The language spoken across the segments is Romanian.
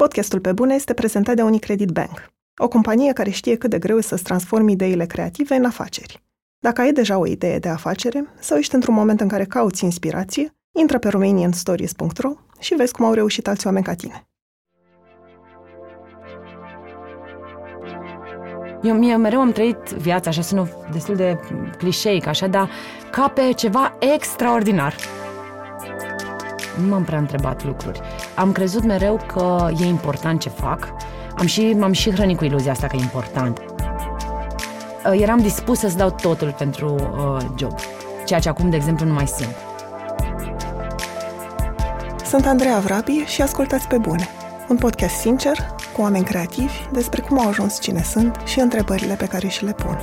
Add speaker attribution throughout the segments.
Speaker 1: Podcastul Pe Bune este prezentat de Unicredit Bank, o companie care știe cât de greu e să-ți transformi ideile creative în afaceri. Dacă ai deja o idee de afacere sau ești într-un moment în care cauți inspirație, intră pe romanianstories.ro și vezi cum au reușit alți oameni ca tine.
Speaker 2: Eu mie, mereu am trăit viața, așa sună destul de clișeic, așa, dar ca pe ceva extraordinar. Nu m-am prea întrebat lucruri. Am crezut mereu că e important ce fac. Am și, m-am și hrănit cu iluzia asta că e important. Uh, eram dispusă să dau totul pentru uh, job, ceea ce acum, de exemplu, nu mai sunt.
Speaker 1: Sunt Andreea Vrabi și ascultați pe bune. Un podcast sincer, cu oameni creativi, despre cum au ajuns cine sunt și întrebările pe care și le pun.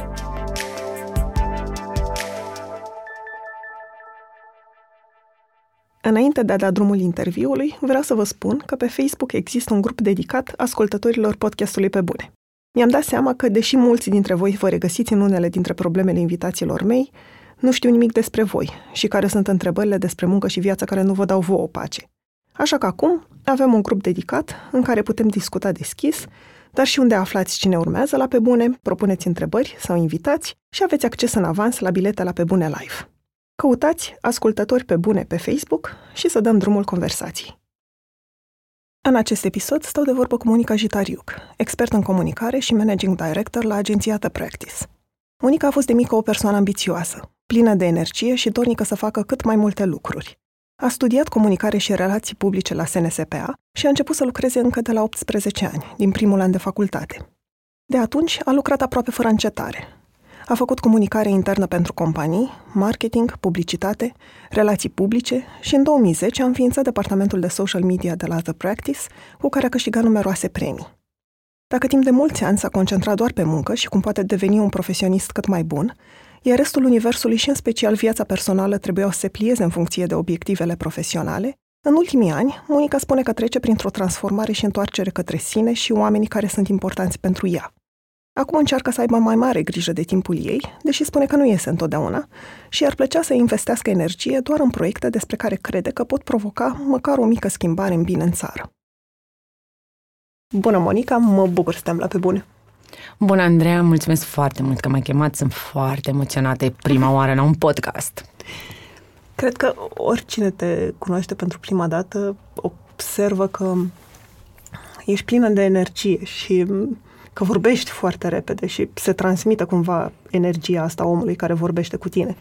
Speaker 1: Înainte de a da drumul interviului, vreau să vă spun că pe Facebook există un grup dedicat ascultătorilor podcastului pe bune. Mi-am dat seama că, deși mulți dintre voi vă regăsiți în unele dintre problemele invitațiilor mei, nu știu nimic despre voi și care sunt întrebările despre muncă și viața care nu vă dau vouă pace. Așa că acum avem un grup dedicat în care putem discuta deschis, dar și unde aflați cine urmează la Pe Bune, propuneți întrebări sau invitați și aveți acces în avans la bilete la Pe Bune Live. Căutați ascultători pe bune pe Facebook și să dăm drumul conversației. În acest episod stau de vorbă cu Monica Jitariuc, expert în comunicare și managing director la agenția The Practice. Monica a fost de mică o persoană ambițioasă, plină de energie și dornică să facă cât mai multe lucruri. A studiat comunicare și relații publice la SNSPA și a început să lucreze încă de la 18 ani, din primul an de facultate. De atunci a lucrat aproape fără încetare, a făcut comunicare internă pentru companii, marketing, publicitate, relații publice și în 2010 a înființat departamentul de social media de la The Practice, cu care a câștigat numeroase premii. Dacă timp de mulți ani s-a concentrat doar pe muncă și cum poate deveni un profesionist cât mai bun, iar restul universului și în special viața personală trebuiau să se plieze în funcție de obiectivele profesionale, în ultimii ani, Monica spune că trece printr-o transformare și întoarcere către sine și oamenii care sunt importanți pentru ea. Acum încearcă să aibă mai mare grijă de timpul ei, deși spune că nu iese întotdeauna, și ar plăcea să investească energie doar în proiecte despre care crede că pot provoca măcar o mică schimbare în bine în țară. Bună, Monica, mă bucur să te la pe bune.
Speaker 2: Bună, Andreea, mulțumesc foarte mult că m-ai chemat, sunt foarte emoționată, e prima oară la un podcast.
Speaker 1: Cred că oricine te cunoaște pentru prima dată observă că ești plină de energie și că vorbești foarte repede și se transmită cumva energia asta omului care vorbește cu tine.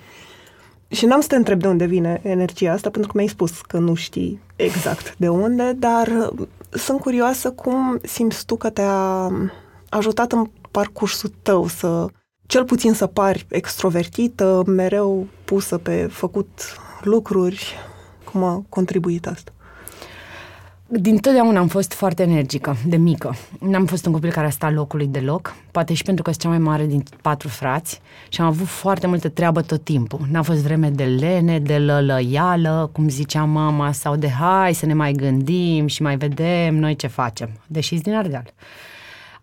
Speaker 1: Și n-am să te întreb de unde vine energia asta, pentru că mi-ai spus că nu știi exact de unde, dar uh, sunt curioasă cum simți tu că te-a ajutat în parcursul tău să, cel puțin să pari extrovertită, mereu pusă pe făcut lucruri. Cum a contribuit asta?
Speaker 2: Din totdeauna am fost foarte energică, de mică. N-am fost un copil care a stat locului deloc, poate și pentru că sunt cea mai mare din patru frați și am avut foarte multă treabă tot timpul. N-a fost vreme de lene, de lălăială, cum zicea mama, sau de hai să ne mai gândim și mai vedem noi ce facem, deși din Ardeal.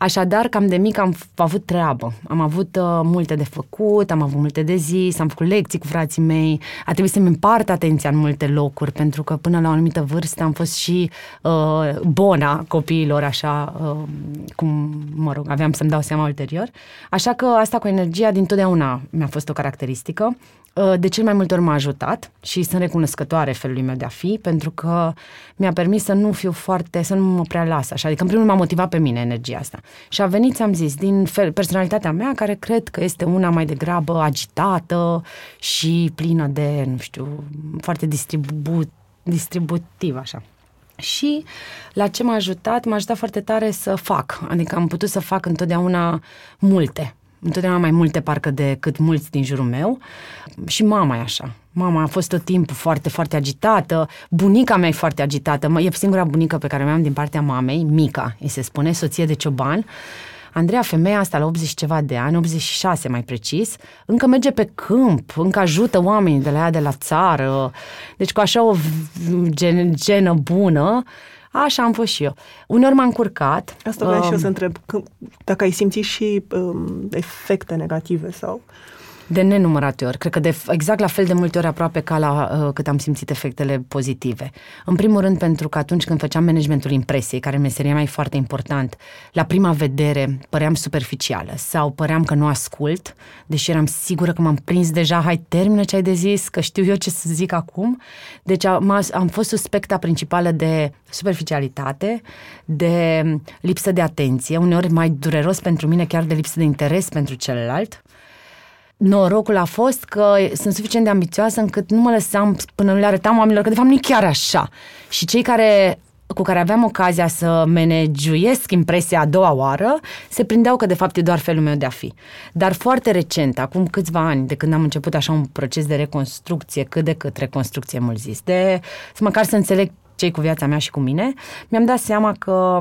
Speaker 2: Așadar, cam de mic am avut treabă. Am avut uh, multe de făcut, am avut multe de zis, am făcut lecții cu frații mei. A trebuit să-mi împart atenția în multe locuri, pentru că până la o anumită vârstă am fost și uh, bona copiilor, așa uh, cum, mă rog, aveam să-mi dau seama ulterior. Așa că asta cu energia din totdeauna mi-a fost o caracteristică. Uh, de cel mai multe ori m-a ajutat și sunt recunoscătoare felului meu de a fi, pentru că mi-a permis să nu fiu foarte, să nu mă prea las așa. Adică, în primul rând, m-a motivat pe mine energia asta. Și a venit, am zis, din fel, personalitatea mea, care cred că este una mai degrabă agitată și plină de, nu știu, foarte distribu- distributiv, așa. Și la ce m-a ajutat? M-a ajutat foarte tare să fac. Adică am putut să fac întotdeauna multe întotdeauna mai multe parcă decât mulți din jurul meu. Și mama e așa. Mama a fost tot timpul foarte, foarte agitată. Bunica mea e foarte agitată. E singura bunică pe care o am din partea mamei, Mica, îi se spune, soție de cioban. Andreea, femeia asta la 80 ceva de ani, 86 mai precis, încă merge pe câmp, încă ajută oamenii de la ea de la țară. Deci cu așa o gen, genă bună Așa am fost și eu. Uneori m-am curcat.
Speaker 1: Asta vreau um, și eu să um, întreb. Dacă ai simțit și um, efecte negative sau
Speaker 2: De nenumărate ori. Cred că de, exact la fel de multe ori aproape ca la uh, cât am simțit efectele pozitive. În primul rând pentru că atunci când făceam managementul impresiei, care meseria mai foarte important, la prima vedere păream superficială sau păream că nu ascult, deși eram sigură că m-am prins deja, hai termină ce ai de zis, că știu eu ce să zic acum. Deci am, am fost suspecta principală de superficialitate, de lipsă de atenție, uneori mai dureros pentru mine chiar de lipsă de interes pentru celălalt norocul a fost că sunt suficient de ambițioasă încât nu mă lăsam până nu le arătam oamenilor că de fapt nu e chiar așa. Și cei care cu care aveam ocazia să managiuiesc impresia a doua oară, se prindeau că de fapt e doar felul meu de a fi. Dar foarte recent, acum câțiva ani, de când am început așa un proces de reconstrucție, cât de cât reconstrucție mult zis, de să măcar să înțeleg cei cu viața mea și cu mine, mi-am dat seama că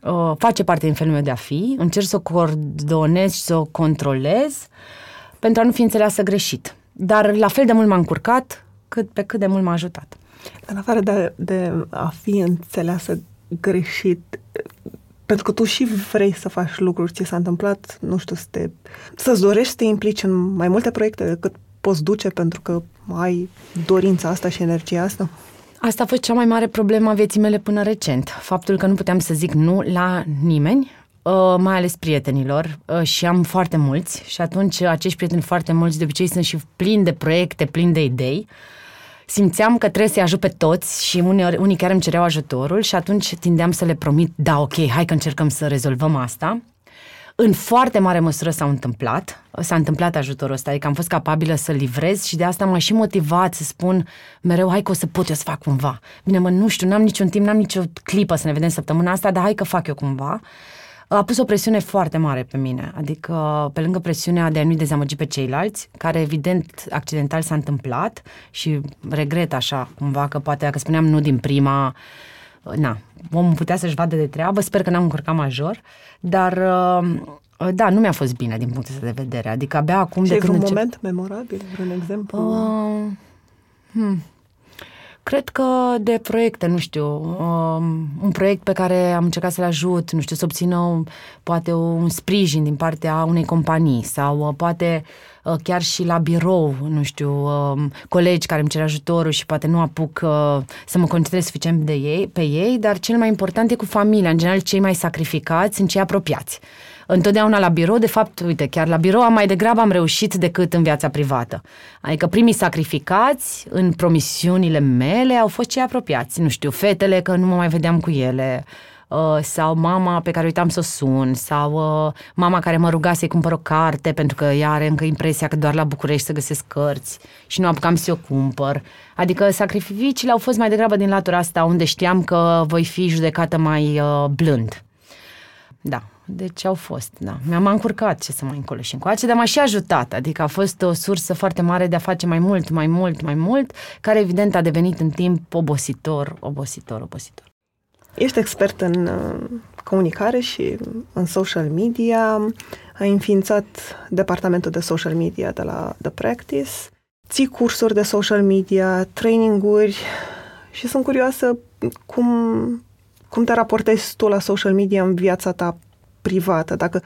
Speaker 2: uh, face parte din felul meu de a fi, încerc să o coordonez și să o controlez uh, pentru a nu fi înțeleasă greșit. Dar la fel de mult m-a încurcat cât pe cât de mult m-a ajutat.
Speaker 1: În afară de, de a fi înțeleasă greșit, pentru că tu și vrei să faci lucruri, ți s-a întâmplat, nu știu, să te, să-ți dorești să te implici în mai multe proiecte decât poți duce pentru că ai dorința asta și energia asta?
Speaker 2: Asta a fost cea mai mare problemă a vieții mele până recent. Faptul că nu puteam să zic nu la nimeni, Uh, mai ales prietenilor uh, și am foarte mulți și atunci acești prieteni foarte mulți de obicei sunt și plini de proiecte, plini de idei. Simțeam că trebuie să-i ajut pe toți și unii, unii chiar îmi cereau ajutorul și atunci tindeam să le promit, da, ok, hai că încercăm să rezolvăm asta. În foarte mare măsură s-a întâmplat, s-a întâmplat ajutorul ăsta, adică am fost capabilă să livrez și de asta m-a și motivat să spun mereu, hai că o să pot eu să fac cumva. Bine, mă, nu știu, n-am niciun timp, n-am nicio clipă să ne vedem săptămâna asta, dar hai că fac eu cumva a pus o presiune foarte mare pe mine. Adică, pe lângă presiunea de a nu-i dezamăgi pe ceilalți, care evident accidental s-a întâmplat și regret așa cumva că poate dacă spuneam nu din prima, na, omul putea să-și vadă de treabă, sper că n-am încurcat major, dar da, nu mi-a fost bine din punctul ăsta de vedere. Adică abia acum...
Speaker 1: Și de când un încep... moment memorabil, vreun exemplu? Uh,
Speaker 2: hmm. Cred că de proiecte, nu știu, um, un proiect pe care am încercat să-l ajut, nu știu, să obțină poate un sprijin din partea unei companii sau uh, poate uh, chiar și la birou, nu știu, um, colegi care îmi cer ajutorul și poate nu apuc uh, să mă concentrez suficient de ei, pe ei, dar cel mai important e cu familia. În general, cei mai sacrificați sunt cei apropiați întotdeauna la birou, de fapt, uite, chiar la birou am mai degrabă am reușit decât în viața privată. Adică primii sacrificați în promisiunile mele au fost cei apropiați. Nu știu, fetele, că nu mă mai vedeam cu ele, uh, sau mama pe care uitam să o sun, sau uh, mama care mă ruga să-i cumpăr o carte pentru că ea are încă impresia că doar la București să găsesc cărți și nu apucam să o cumpăr. Adică sacrificiile au fost mai degrabă din latura asta unde știam că voi fi judecată mai uh, blând. Da, deci au fost, da. Mi-am încurcat ce să mai încolo și încoace, dar m-a și ajutat. Adică a fost o sursă foarte mare de a face mai mult, mai mult, mai mult, care evident a devenit în timp obositor, obositor, obositor.
Speaker 1: Ești expert în uh, comunicare și în social media. Ai înființat departamentul de social media de la The Practice. Ții cursuri de social media, traininguri și sunt curioasă cum, cum te raportezi tu la social media în viața ta privată, dacă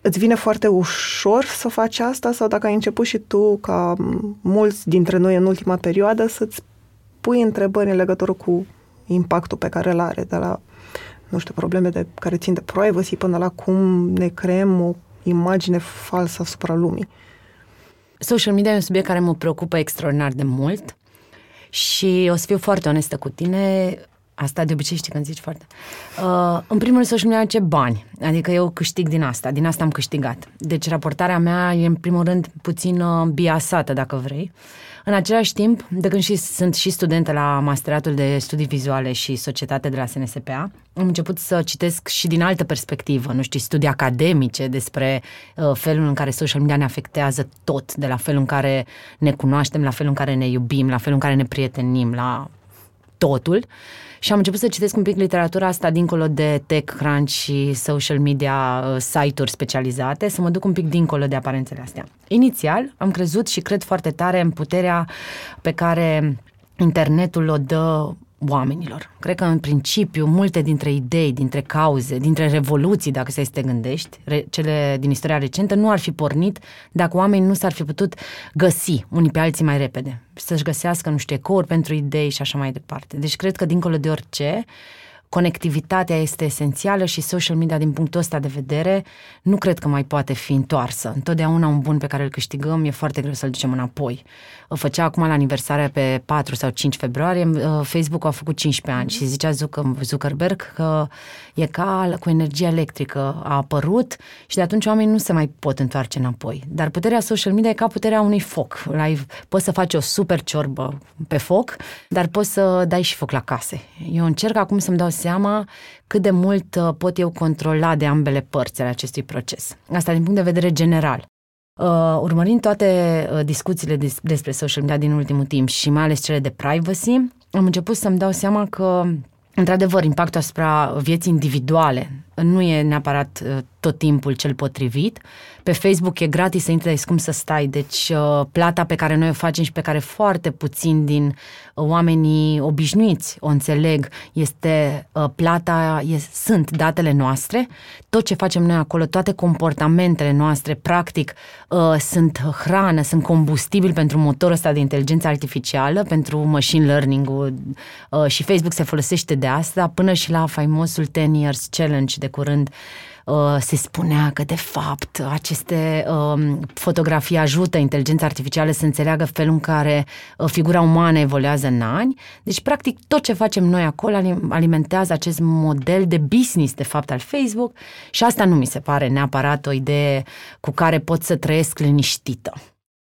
Speaker 1: îți vine foarte ușor să faci asta sau dacă ai început și tu, ca mulți dintre noi în ultima perioadă, să-ți pui întrebări în legătură cu impactul pe care îl are, de la, nu știu, probleme de, care țin de privacy până la cum ne creăm o imagine falsă asupra lumii.
Speaker 2: Social media e un subiect care mă preocupă extraordinar de mult și o să fiu foarte onestă cu tine, Asta de obicei știi când zici foarte... Uh, în primul rând, social media ce bani. Adică eu câștig din asta. Din asta am câștigat. Deci raportarea mea e în primul rând puțin uh, biasată, dacă vrei. În același timp, de când și, sunt și studentă la Masteratul de Studii Vizuale și Societate de la SNSPA, am început să citesc și din altă perspectivă, nu știu, studii academice despre uh, felul în care social media ne afectează tot, de la felul în care ne cunoaștem, la felul în care ne iubim, la felul în care ne prietenim, la totul. Uh, și am început să citesc un pic literatura asta dincolo de TechCrunch și social media uh, site-uri specializate, să mă duc un pic dincolo de aparențele astea. Inițial am crezut și cred foarte tare în puterea pe care internetul o dă oamenilor. Cred că, în principiu, multe dintre idei, dintre cauze, dintre revoluții, dacă să te gândești, re- cele din istoria recentă, nu ar fi pornit dacă oamenii nu s-ar fi putut găsi unii pe alții mai repede. Să-și găsească, nu știu, ecouri pentru idei și așa mai departe. Deci, cred că, dincolo de orice, conectivitatea este esențială și social media din punctul ăsta de vedere nu cred că mai poate fi întoarsă. Întotdeauna un bun pe care îl câștigăm e foarte greu să-l ducem înapoi. Făcea acum la aniversarea pe 4 sau 5 februarie, uh, Facebook a făcut 15 ani și zicea Zuckerberg că e ca cu energia electrică a apărut și de atunci oamenii nu se mai pot întoarce înapoi. Dar puterea social media e ca puterea unui foc. Poți să faci o super ciorbă pe foc, dar poți să dai și foc la case. Eu încerc acum să-mi dau seama cât de mult uh, pot eu controla de ambele părți ale acestui proces. Asta din punct de vedere general. Uh, urmărind toate uh, discuțiile des- despre social media din ultimul timp și mai ales cele de privacy, am început să-mi dau seama că, într-adevăr, impactul asupra vieții individuale nu e neapărat uh, tot timpul cel potrivit. Pe Facebook e gratis să intri, cum să stai. Deci uh, plata pe care noi o facem și pe care foarte puțin din uh, oamenii obișnuiți o înțeleg este plata, e, sunt datele noastre. Tot ce facem noi acolo, toate comportamentele noastre, practic, sunt hrană, sunt combustibil pentru motorul ăsta de inteligență artificială, pentru machine learning-ul și Facebook se folosește de asta până și la faimosul 10 Years Challenge de curând uh, se spunea că, de fapt, aceste uh, fotografii ajută inteligența artificială să înțeleagă felul în care uh, figura umană evoluează în ani. Deci, practic, tot ce facem noi acolo alimentează acest model de business, de fapt, al Facebook și asta nu mi se pare neapărat o idee cu care pot să trăiesc liniștită.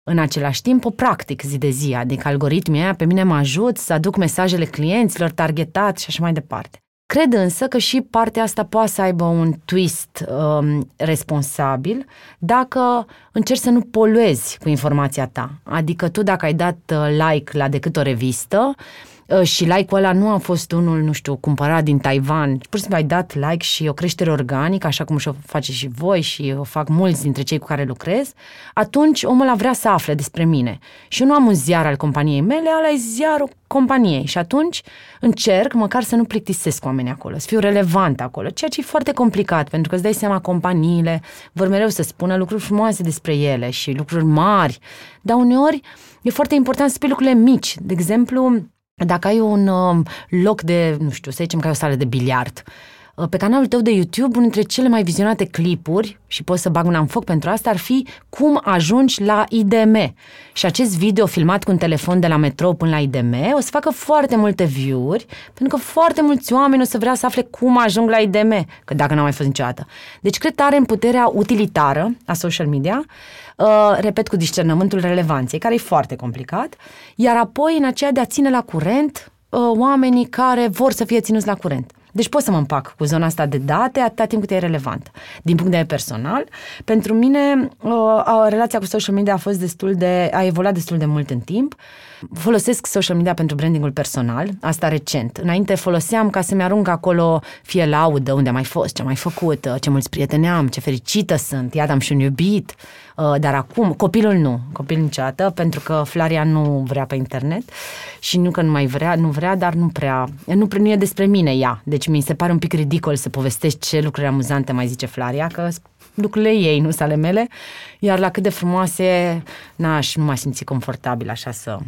Speaker 2: În același timp, o practic zi de zi, adică algoritmii aia pe mine mă ajut să aduc mesajele clienților targetat și așa mai departe. Cred însă că și partea asta poate să aibă un twist um, responsabil dacă încerci să nu poluezi cu informația ta. Adică tu dacă ai dat uh, like la decât o revistă, uh, și like-ul ăla nu a fost unul, nu știu, cumpărat din Taiwan, pur și simplu ai dat like și o creștere organică, așa cum și-o face și voi și o fac mulți dintre cei cu care lucrez, atunci omul ăla vrea să afle despre mine. Și eu nu am un ziar al companiei mele, ăla e ziarul companiei și atunci încerc măcar să nu plictisesc oamenii acolo, să fiu relevant acolo, ceea ce e foarte complicat, pentru că îți dai seama, companiile vor mereu să spună lucruri frumoase despre ele și lucruri mari, dar uneori e foarte important să spui lucrurile mici. De exemplu, dacă ai un um, loc de, nu știu, să zicem că ai o sală de biliard, Uh, pe canalul tău de YouTube, unul dintre cele mai vizionate clipuri, și poți să bag un foc pentru asta, ar fi cum ajungi la IDM. Și acest video filmat cu un telefon de la metrou până la IDM o să facă foarte multe view-uri, pentru că foarte mulți oameni o să vrea să afle cum ajung la IDM, că dacă n-au mai fost niciodată. Deci cred tare în puterea utilitară a social media, uh, repet, cu discernământul relevanței, care e foarte complicat, iar apoi în aceea de a ține la curent uh, oamenii care vor să fie ținuți la curent. Deci pot să mă împac cu zona asta de date atâta timp cât e relevant. Din punct de vedere personal, pentru mine uh, relația cu social media a fost destul de, a evoluat destul de mult în timp. Folosesc social media pentru brandingul personal, asta recent. Înainte foloseam ca să-mi arunc acolo fie laudă, unde am mai fost, ce am mai făcut, uh, ce mulți prieteni am, ce fericită sunt, iată am și un iubit, uh, dar acum, copilul nu, copilul niciodată, pentru că Flaria nu vrea pe internet și nu că nu mai vrea, nu vrea, dar nu prea, nu, nu e despre mine ea, deci mi se pare un pic ridicol să povestești ce lucruri amuzante mai zice Flaria, că lucrurile ei, nu sale mele, iar la cât de frumoase, n-aș, nu m-aș simți confortabil așa să uh,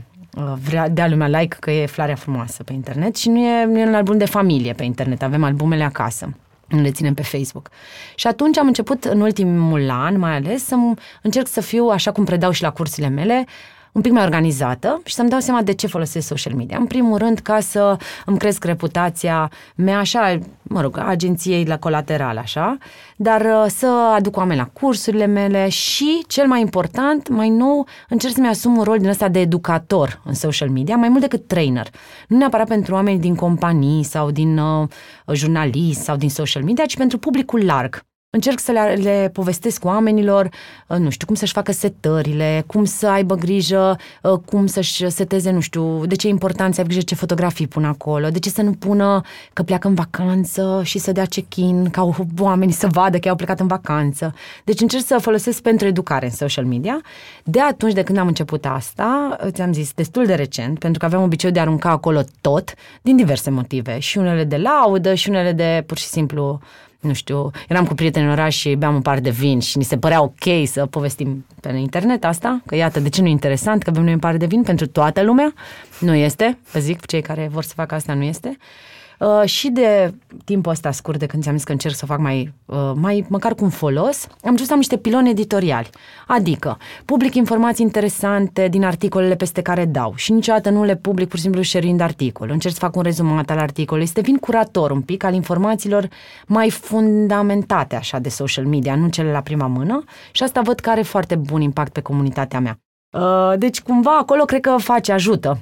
Speaker 2: vrea, dea lumea like că e floarea frumoasă pe internet și nu e, nu e un album de familie pe internet, avem albumele acasă nu le ținem pe Facebook. Și atunci am început în ultimul an, mai ales, să încerc să fiu, așa cum predau și la cursurile mele, un pic mai organizată și să-mi dau seama de ce folosesc social media. În primul rând, ca să îmi cresc reputația mea, așa, mă rog, agenției la colateral, așa, dar uh, să aduc oameni la cursurile mele și, cel mai important, mai nou, încerc să-mi asum un rol din ăsta de educator în social media, mai mult decât trainer. Nu neapărat pentru oameni din companii sau din uh, jurnalist sau din social media, ci pentru publicul larg. Încerc să le, le povestesc oamenilor, uh, nu știu, cum să-și facă setările, cum să aibă grijă, uh, cum să-și seteze, nu știu, de ce e important să aibă grijă ce fotografii pun acolo, de ce să nu pună că pleacă în vacanță și să dea check-in, ca oamenii să vadă că au plecat în vacanță. Deci încerc să folosesc pentru educare în social media. De atunci de când am început asta, ți-am zis, destul de recent, pentru că aveam obiceiul de a arunca acolo tot, din diverse motive, și unele de laudă, și unele de pur și simplu nu știu, eram cu prieteni în oraș și beam un par de vin și ni se părea ok să povestim pe internet asta, că iată, de ce nu e interesant că avem noi un par de vin pentru toată lumea? Nu este, vă zic, cei care vor să facă asta nu este. Uh, Uh, și de timpul ăsta scurt de când ți-am zis că încerc să fac mai, uh, mai măcar cu un folos, am început să am niște piloni editoriali. Adică, public informații interesante din articolele peste care dau și niciodată nu le public pur și simplu șerind articol. Încerc să fac un rezumat al articolului, să devin curator un pic al informațiilor mai fundamentate așa de social media, nu cele la prima mână și asta văd că are foarte bun impact pe comunitatea mea. Uh, deci, cumva, acolo cred că face, ajută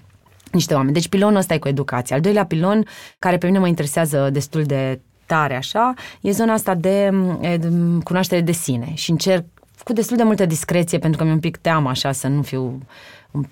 Speaker 2: niște oameni. Deci pilonul ăsta e cu educație. Al doilea pilon, care pe mine mă interesează destul de tare așa, e zona asta de, de cunoaștere de sine și încerc cu destul de multă discreție, pentru că mi-e un pic teamă așa să nu fiu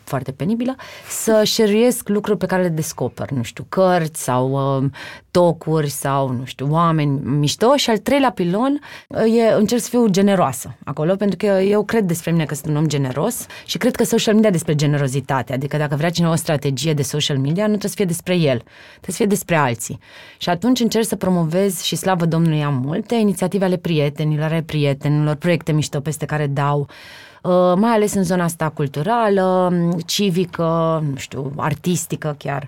Speaker 2: foarte penibilă, să șeruiesc lucruri pe care le descoper, nu știu, cărți sau uh, tocuri sau, nu știu, oameni mișto și al treilea pilon uh, e, încerc să fiu generoasă acolo, pentru că eu cred despre mine că sunt un om generos și cred că social media despre generozitate, adică dacă vrea cineva o strategie de social media, nu trebuie să fie despre el, trebuie să fie despre alții. Și atunci încerc să promovez și slavă Domnului am multe inițiative ale prietenilor, ale prietenilor, proiecte mișto peste care dau Uh, mai ales în zona asta culturală, civică, nu știu, artistică chiar.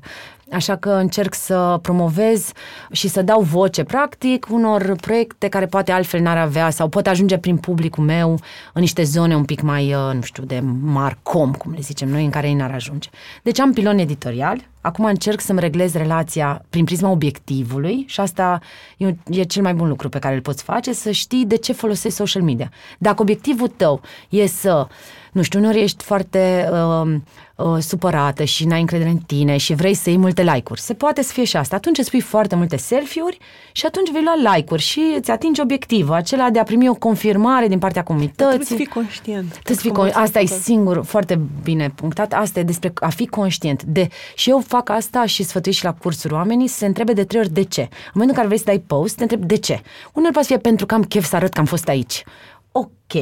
Speaker 2: Așa că încerc să promovez și să dau voce, practic, unor proiecte care poate altfel n-ar avea sau pot ajunge prin publicul meu în niște zone un pic mai, uh, nu știu, de marcom, cum le zicem noi, în care ei n-ar ajunge. Deci am pilon editorial, acum încerc să-mi reglez relația prin prisma obiectivului și asta e, e cel mai bun lucru pe care îl poți face, să știi de ce folosești social media. Dacă obiectivul tău e să nu știu, uneori ești foarte uh, uh, supărată și n-ai încredere în tine și vrei să iei multe like-uri. Se poate să fie și asta. Atunci îți pui foarte multe selfie-uri și atunci vei lua like-uri și îți atingi obiectivul, acela de a primi o confirmare din partea comunității. Trebuie
Speaker 1: să fii conștient.
Speaker 2: Trebuie să fii conștient. Asta e singur, foarte bine punctat. Asta e despre a fi conștient. De, și eu fac asta și sfătuiesc și la cursuri oamenii să se întrebe de trei ori de ce. În momentul în care vrei să dai post, te întrebi de ce. Uneori poate să fie pentru că am chef să arăt că am fost aici. Ok,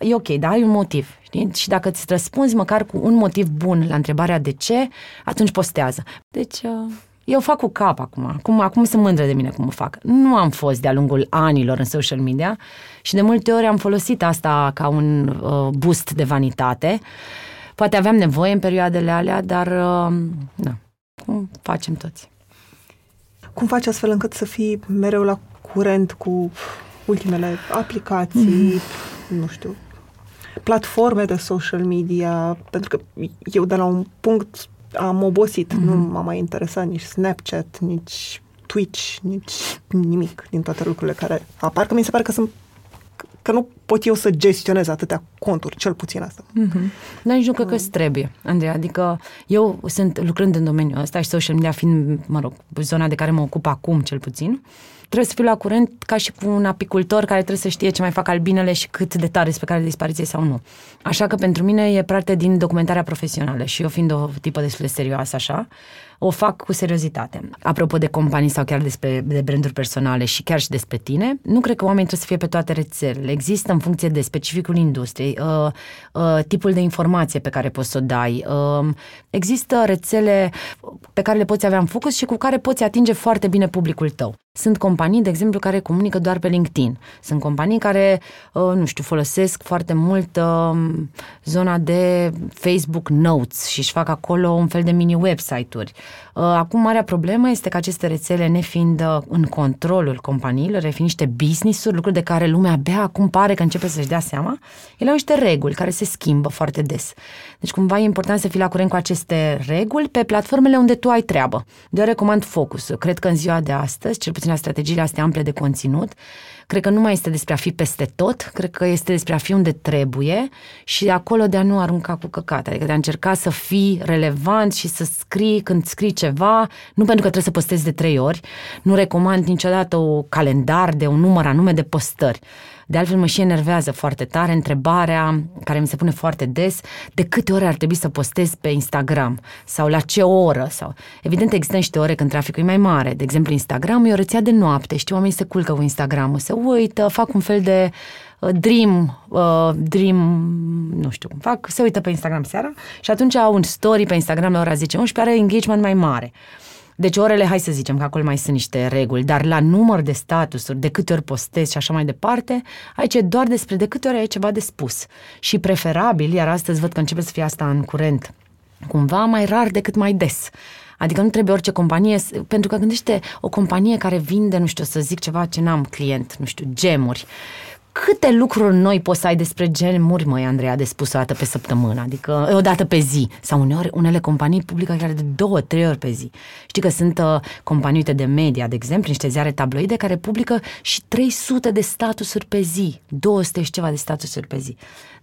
Speaker 2: e ok, dar ai un motiv. Știi? Și dacă îți răspunzi măcar cu un motiv bun la întrebarea de ce, atunci postează. Deci, uh, eu fac cu cap acum. acum. Acum sunt mândră de mine cum o fac. Nu am fost de-a lungul anilor în social media și de multe ori am folosit asta ca un uh, boost de vanitate. Poate aveam nevoie în perioadele alea, dar uh, na, cum facem toți.
Speaker 1: Cum faci astfel încât să fii mereu la curent cu ultimele aplicații, mm. nu știu, platforme de social media, pentru că eu de la un punct am obosit, mm-hmm. nu m-a mai interesat nici Snapchat, nici Twitch, nici nimic din toate lucrurile care apar, că mi se pare că sunt că nu pot eu să gestionez atâtea conturi, cel puțin asta. Mm-hmm.
Speaker 2: Dar nici nu cred că îți trebuie, Andrei. Adică eu sunt lucrând în domeniul ăsta și social media fiind, mă rog, zona de care mă ocup acum cel puțin, uh, trebuie să fiu la curent ca și cu un apicultor care trebuie să știe ce mai fac albinele și cât de tare pe care dispariție sau nu. Așa că pentru mine e parte din documentarea profesională și eu fiind o tipă destul de serioasă așa, o fac cu seriozitate. Apropo de companii sau chiar despre de branduri personale și chiar și despre tine, nu cred că oamenii trebuie să fie pe toate rețelele. Există în funcție de specificul industriei, uh, uh, tipul de informație pe care poți să o dai. Uh, există rețele pe care le poți avea în focus și cu care poți atinge foarte bine publicul tău. Sunt companii, de exemplu, care comunică doar pe LinkedIn. Sunt companii care, uh, nu știu, folosesc foarte mult uh, zona de Facebook Notes și își fac acolo un fel de mini website-uri. Uh, acum, marea problemă este că aceste rețele, nefiind în controlul companiilor, refiind niște business-uri, lucruri de care lumea abia acum pare că începe să-și dea seama, ele au niște reguli care se schimbă foarte des. Deci, cumva, e important să fii la curent cu aceste reguli pe platformele unde tu ai treabă. De eu recomand Focus. Cred că în ziua de astăzi, cel puțin la strategiile astea ample de conținut, cred că nu mai este despre a fi peste tot, cred că este despre a fi unde trebuie și de acolo de a nu arunca cu căcate, adică de a încerca să fii relevant și să scrii când scrii ceva, nu pentru că trebuie să postezi de trei ori, nu recomand niciodată o calendar de un număr anume de postări. De altfel mă și enervează foarte tare întrebarea care mi se pune foarte des, de câte ore ar trebui să postez pe Instagram sau la ce oră sau... Evident există niște ore când traficul e mai mare. De exemplu, Instagram e o rețea de noapte. Știu, oamenii se culcă cu Instagramul, se uită, fac un fel de uh, dream, uh, dream, nu știu cum fac, se uită pe Instagram seara și atunci au un story pe Instagram la ora 10-11, are engagement mai mare. Deci orele, hai să zicem că acolo mai sunt niște reguli, dar la număr de statusuri, de câte ori postezi și așa mai departe, aici e doar despre de câte ori ai ceva de spus. Și preferabil, iar astăzi văd că începe să fie asta în curent, cumva mai rar decât mai des. Adică nu trebuie orice companie, pentru că gândește o companie care vinde, nu știu, să zic ceva ce n-am client, nu știu, gemuri câte lucruri noi poți să ai despre gemuri, măi, Andreea, de spus o dată pe săptămână, adică o dată pe zi. Sau uneori, unele companii publică chiar de două, trei ori pe zi. Știi că sunt uh, companii de media, de exemplu, niște ziare tabloide care publică și 300 de statusuri pe zi, 200 și ceva de statusuri pe zi.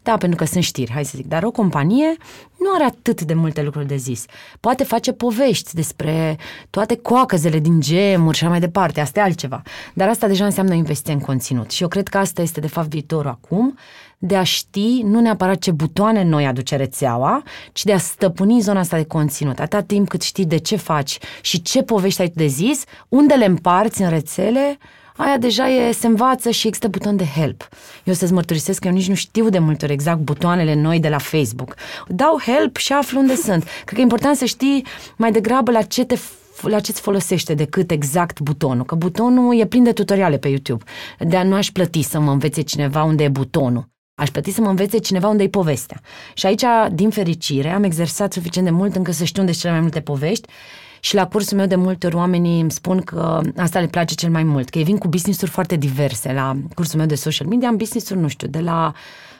Speaker 2: Da, pentru că sunt știri, hai să zic. Dar o companie nu are atât de multe lucruri de zis. Poate face povești despre toate coacăzele din gemuri și așa mai departe. Asta e altceva. Dar asta deja înseamnă investiție în conținut. Și eu cred că asta este, de fapt, viitorul acum de a ști nu neapărat ce butoane noi aduce rețeaua, ci de a stăpâni zona asta de conținut. Atâta timp cât știi de ce faci și ce povești ai de zis, unde le împarți în rețele, aia deja e, se învață și există buton de help. Eu să-ți mărturisesc că eu nici nu știu de multe ori exact butoanele noi de la Facebook. Dau help și aflu unde sunt. Cred că e important să știi mai degrabă la ce te la ce-ți folosește decât exact butonul. Că butonul e plin de tutoriale pe YouTube. De a nu aș plăti să mă învețe cineva unde e butonul. Aș plăti să mă învețe cineva unde e povestea. Și aici, din fericire, am exersat suficient de mult încât să știu unde sunt cele mai multe povești și la cursul meu de multe ori oamenii îmi spun că asta le place cel mai mult, că ei vin cu business-uri foarte diverse. La cursul meu de social media am business-uri, nu știu, de la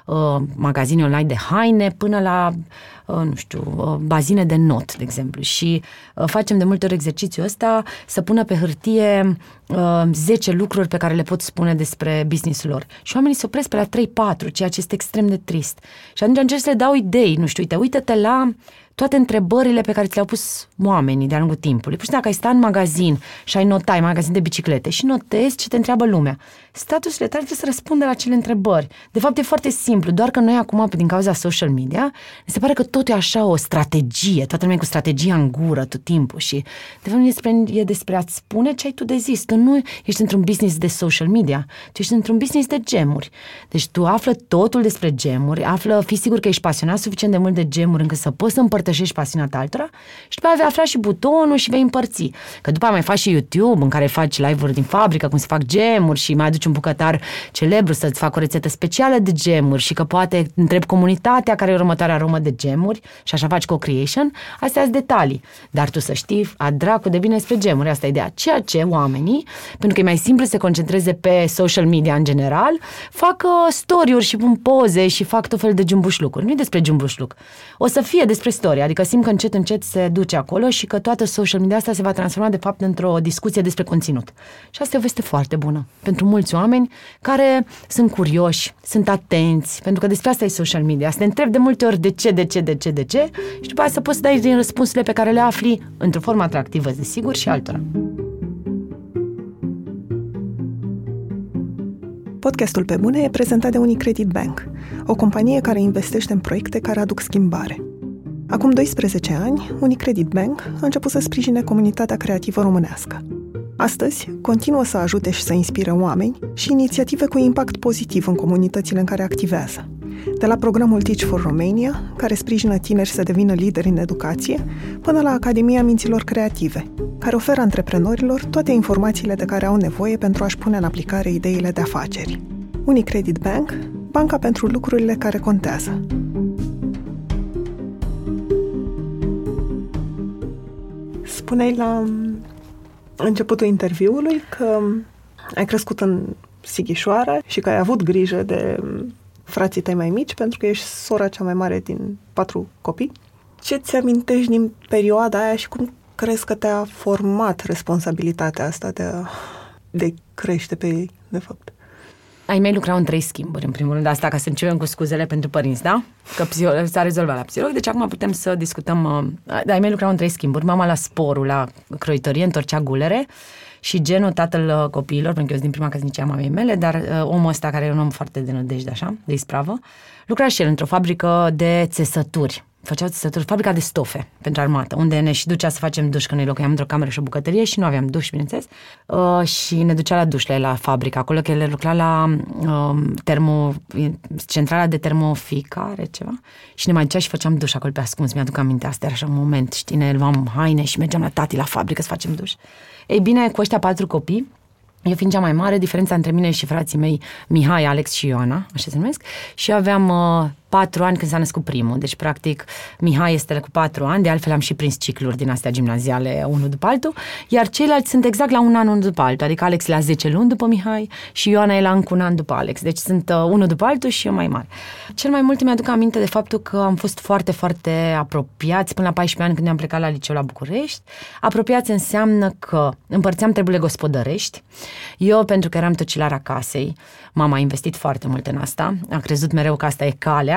Speaker 2: uh, magazine online de haine până la, uh, nu știu, uh, bazine de not, de exemplu. Și uh, facem de multe ori exercițiul ăsta să pună pe hârtie uh, 10 lucruri pe care le pot spune despre businessul lor. Și oamenii se opresc pe la 3-4, ceea ce este extrem de trist. Și atunci încerc să le dau idei, nu știu, uite, uite-te la toate întrebările pe care ți le-au pus oamenii de-a lungul timpului. Pur dacă ai sta în magazin și ai notai, magazin de biciclete, și notezi ce te întreabă lumea, statusurile tale trebuie să răspundă la acele întrebări. De fapt, e foarte simplu, doar că noi acum, din cauza social media, ne se pare că tot e așa o strategie, toată lumea cu strategia în gură tot timpul și, de fapt, e despre, e despre a-ți spune ce ai tu de zis. Tu nu ești într-un business de social media, tu ești într-un business de gemuri. Deci tu află totul despre gemuri, află, fi sigur că ești pasionat suficient de mult de gemuri încât să poți să împărtășești pasiunea altora și după aceea vei afla și butonul și vei împărți. Că după mai faci și YouTube în care faci live-uri din fabrică, cum se fac gemuri și mai aduci un bucătar celebru să-ți facă o rețetă specială de gemuri și că poate întreb comunitatea care e următoarea aromă de gemuri și așa faci co-creation, astea sunt detalii. Dar tu să știi, a dracu de bine despre gemuri, asta e ideea. Ceea ce oamenii, pentru că e mai simplu să se concentreze pe social media în general, fac uh, story-uri și pun poze și fac tot fel de jumbușlucuri. Nu e despre jumbușluc. O să fie despre story, adică simt că încet, încet se duce acolo și că toată social media asta se va transforma de fapt într-o discuție despre conținut. Și asta e o veste foarte bună pentru mulți oameni care sunt curioși, sunt atenți, pentru că despre asta e social media. Să te întrebi de multe ori de ce, de ce, de ce, de ce și după aceea să poți să dai din răspunsurile pe care le afli într-o formă atractivă, desigur, și altora.
Speaker 1: Podcastul Pe Bune e prezentat de Unicredit Bank, o companie care investește în proiecte care aduc schimbare. Acum 12 ani, Unicredit Bank a început să sprijine comunitatea creativă românească. Astăzi, continuă să ajute și să inspire oameni și inițiative cu impact pozitiv în comunitățile în care activează. De la programul Teach for Romania, care sprijină tineri să devină lideri în educație, până la Academia Minților Creative, care oferă antreprenorilor toate informațiile de care au nevoie pentru a-și pune în aplicare ideile de afaceri. Unicredit Bank, banca pentru lucrurile care contează. Spuneai la începutul interviului că ai crescut în Sighișoara și că ai avut grijă de frații tăi mai mici pentru că ești sora cea mai mare din patru copii. Ce ți amintești din perioada aia și cum crezi că te-a format responsabilitatea asta de a de crește pe ei, de fapt?
Speaker 2: Ai mei lucrau în trei schimburi, în primul rând, asta ca să începem cu scuzele pentru părinți, da? Că psiho- s-a rezolvat la psiholog, deci acum putem să discutăm. Uh, ai mei lucrau în trei schimburi, mama la sporul, la croitorie, întorcea gulere și genul tatăl uh, copiilor, pentru că eu sunt din prima căsnicie a mamei mele, dar uh, omul ăsta care e un om foarte de nădejde, așa, de ispravă, lucra și el într-o fabrică de țesături făceau țesături, fabrica de stofe pentru armată, unde ne și ducea să facem duș când noi locuiam într-o cameră și o bucătărie și nu aveam duș, bineînțeles, uh, și ne ducea la dușle la fabrică, acolo că el lucra la uh, termo, centrala de termoficare, ceva, și ne mai ducea și făceam duș acolo pe ascuns, mi-aduc aminte, asta era așa un moment, știi, ne luam haine și mergeam la tati la fabrică să facem duș. Ei bine, cu ăștia patru copii, eu fiind cea mai mare, diferența între mine și frații mei, Mihai, Alex și Ioana, așa se numesc, și aveam uh, patru ani când s-a născut primul. Deci, practic, Mihai este cu patru ani, de altfel am și prins cicluri din astea gimnaziale, unul după altul, iar ceilalți sunt exact la un an unul după altul, adică Alex la 10 luni după Mihai și Ioana e la încă un an după Alex. Deci sunt uh, unul după altul și eu mai mare. Cel mai mult mi-aduc aminte de faptul că am fost foarte, foarte apropiați până la 14 ani când am plecat la liceu la București. Apropiați înseamnă că împărțeam treburile gospodărești. Eu, pentru că eram tăcilara casei, mama a investit foarte mult în asta, a crezut mereu că asta e calea,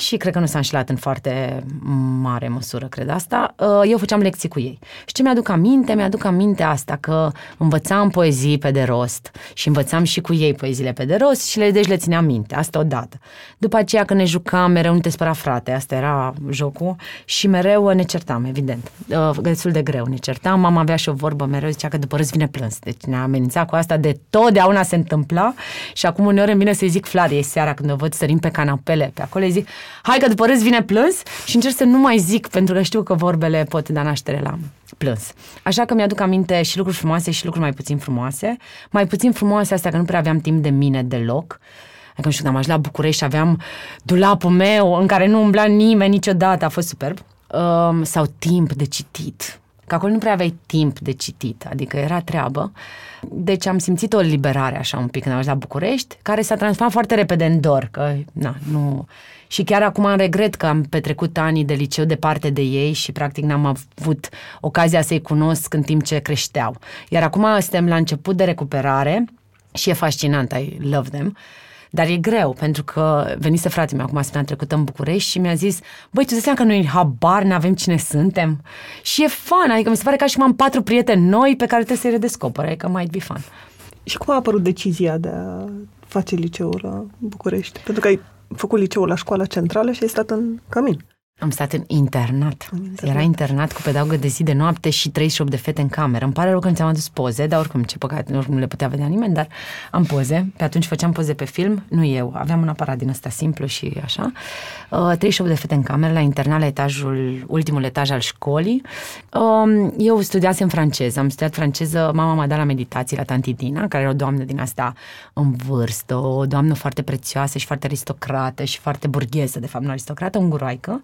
Speaker 2: și cred că nu s-a înșelat în foarte mare măsură, cred asta. Uh, eu făceam lecții cu ei. Și ce mi-aduc aminte? Mi-aduc aminte asta că învățam poezii pe de rost și învățam și cu ei poeziile pe de rost și le, deci le țineam minte. Asta odată. După aceea când ne jucam, mereu nu te spăra frate, asta era jocul și mereu ne certam, evident. Uh, destul de greu ne certam. Mama avea și o vorbă mereu, zicea că după râs vine plâns. Deci ne amenința cu asta de totdeauna se întâmpla și acum uneori îmi vine să-i zic Flariei seara când o văd sărim pe canapele pe acolo, îi zic hai că după râs vine plâns și încerc să nu mai zic pentru că știu că vorbele pot da naștere la plâns. Așa că mi-aduc aminte și lucruri frumoase și lucruri mai puțin frumoase. Mai puțin frumoase astea că nu prea aveam timp de mine deloc. Adică nu știu, am ajuns la București și aveam dulapul meu în care nu umbla nimeni niciodată, a fost superb. Um, sau timp de citit. Că acolo nu prea aveai timp de citit, adică era treabă. Deci am simțit o liberare așa un pic când am ajuns la București, care s-a transformat foarte repede în dor, că na, nu... Și chiar acum am regret că am petrecut anii de liceu departe de ei și practic n-am avut ocazia să-i cunosc în timp ce creșteau. Iar acum suntem la început de recuperare și e fascinant, I love them. Dar e greu, pentru că venise fratele meu acum săptămâna trecută în București și mi-a zis, băi, tu seama că noi habar nu avem cine suntem? Și e fun, adică mi se pare că și am patru prieteni noi pe care trebuie să-i redescoperă, adică might be fun.
Speaker 1: Și cum a apărut decizia de a face liceul la București? Pentru că ai făcut liceul la școala centrală și ai stat în cămin.
Speaker 2: Am stat în internat. În internat. Era internat cu pedaugă de zi de noapte și 38 de fete în cameră. Îmi pare rău că nu ți-am adus poze, dar oricum, ce păcat, nu le putea vedea nimeni, dar am poze. Pe atunci făceam poze pe film, nu eu. Aveam un aparat din ăsta simplu și așa. Uh, 38 de fete în cameră, la internat, la etajul, ultimul etaj al școlii. Uh, eu studiasem franceză. Am studiat franceză, mama m-a dat la meditații la tanti Dina, care era o doamnă din asta în vârstă, o doamnă foarte prețioasă și foarte aristocrată și foarte burgheză, de fapt, nu aristocrată, unguroaică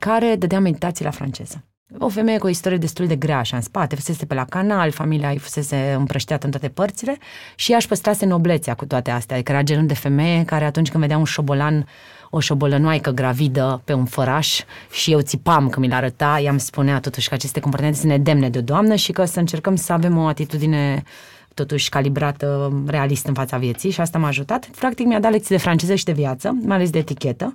Speaker 2: care dădea meditații la franceză. O femeie cu o istorie destul de grea așa în spate, fusese pe la canal, familia ei fusese împrășteată în toate părțile și ea își păstrase noblețea cu toate astea. Adică era genul de femeie care atunci când vedea un șobolan, o șobolănoaică gravidă pe un făraș și eu țipam când mi-l arăta, ea îmi spunea totuși că aceste comportamente sunt nedemne de o doamnă și că să încercăm să avem o atitudine totuși calibrată, realist în fața vieții și asta m-a ajutat. Practic mi-a dat lecții de franceză și de viață, mai ales de etichetă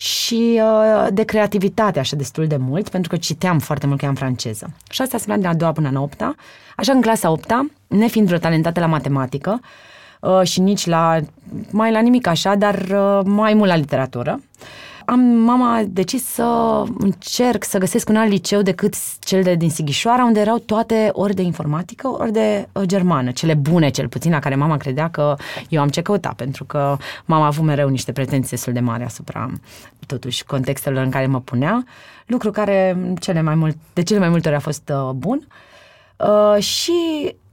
Speaker 2: și uh, de creativitate așa destul de mult, pentru că citeam foarte mult că am franceză. Și asta se de la a doua până la opta. Așa în clasa opta, nefiind vreo talentată la matematică uh, și nici la, mai la nimic așa, dar uh, mai mult la literatură, am, mama a decis să încerc să găsesc un alt liceu decât cel de din Sighișoara, unde erau toate ori de informatică, ori de uh, germană, cele bune cel puțin, la care mama credea că eu am ce căuta, pentru că mama a avut mereu niște pretenții destul de mari asupra totuși contextelor în care mă punea, lucru care cele mai mult, de cele mai multe ori a fost uh, bun. Uh, și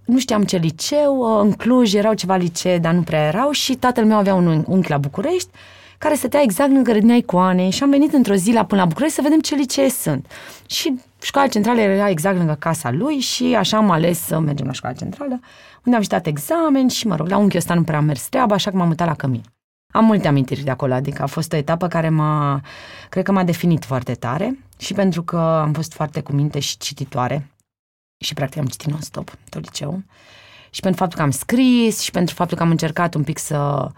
Speaker 2: nu știam ce liceu, uh, în Cluj erau ceva licee, dar nu prea erau și tatăl meu avea un unchi la București care stătea exact lângă grădina icoanei și am venit într-o zi la până la București să vedem ce licee sunt. Și școala centrală era exact lângă casa lui și așa am ales să mergem la școala centrală, unde am vizitat examen și, mă rog, la unchiul ăsta nu prea am mers treaba, așa că m-am mutat la Cămin. Am multe amintiri de acolo, adică a fost o etapă care m-a, cred că m-a definit foarte tare și pentru că am fost foarte cu minte și cititoare și practic am citit non-stop tot liceu și pentru faptul că am scris și pentru faptul că am încercat un pic să, uh,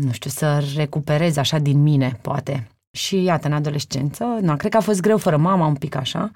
Speaker 2: nu știu, să recuperez așa din mine, poate. Și iată, în adolescență, nu, cred că a fost greu fără mama, un pic așa,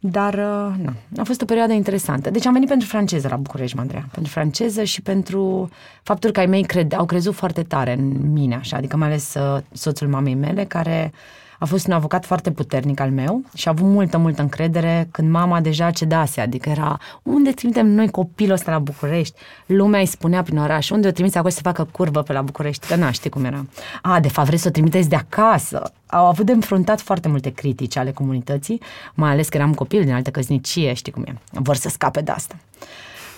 Speaker 2: dar, uh, nu, a fost o perioadă interesantă. Deci am venit pentru franceză la București, Andreea. Pentru franceză și pentru faptul că ai mei cred, au crezut foarte tare în mine, așa. Adică mai ales uh, soțul mamei mele, care a fost un avocat foarte puternic al meu și a avut multă, multă încredere când mama deja cedase, adică era unde trimitem noi copilul ăsta la București? Lumea îi spunea prin oraș, unde o trimiți acolo să facă curvă pe la București? Că n știi cum era. A, de fapt vreți să o trimiteți de acasă. Au avut de înfruntat foarte multe critici ale comunității, mai ales că eram copil din altă căsnicie, știi cum e. Vor să scape de asta.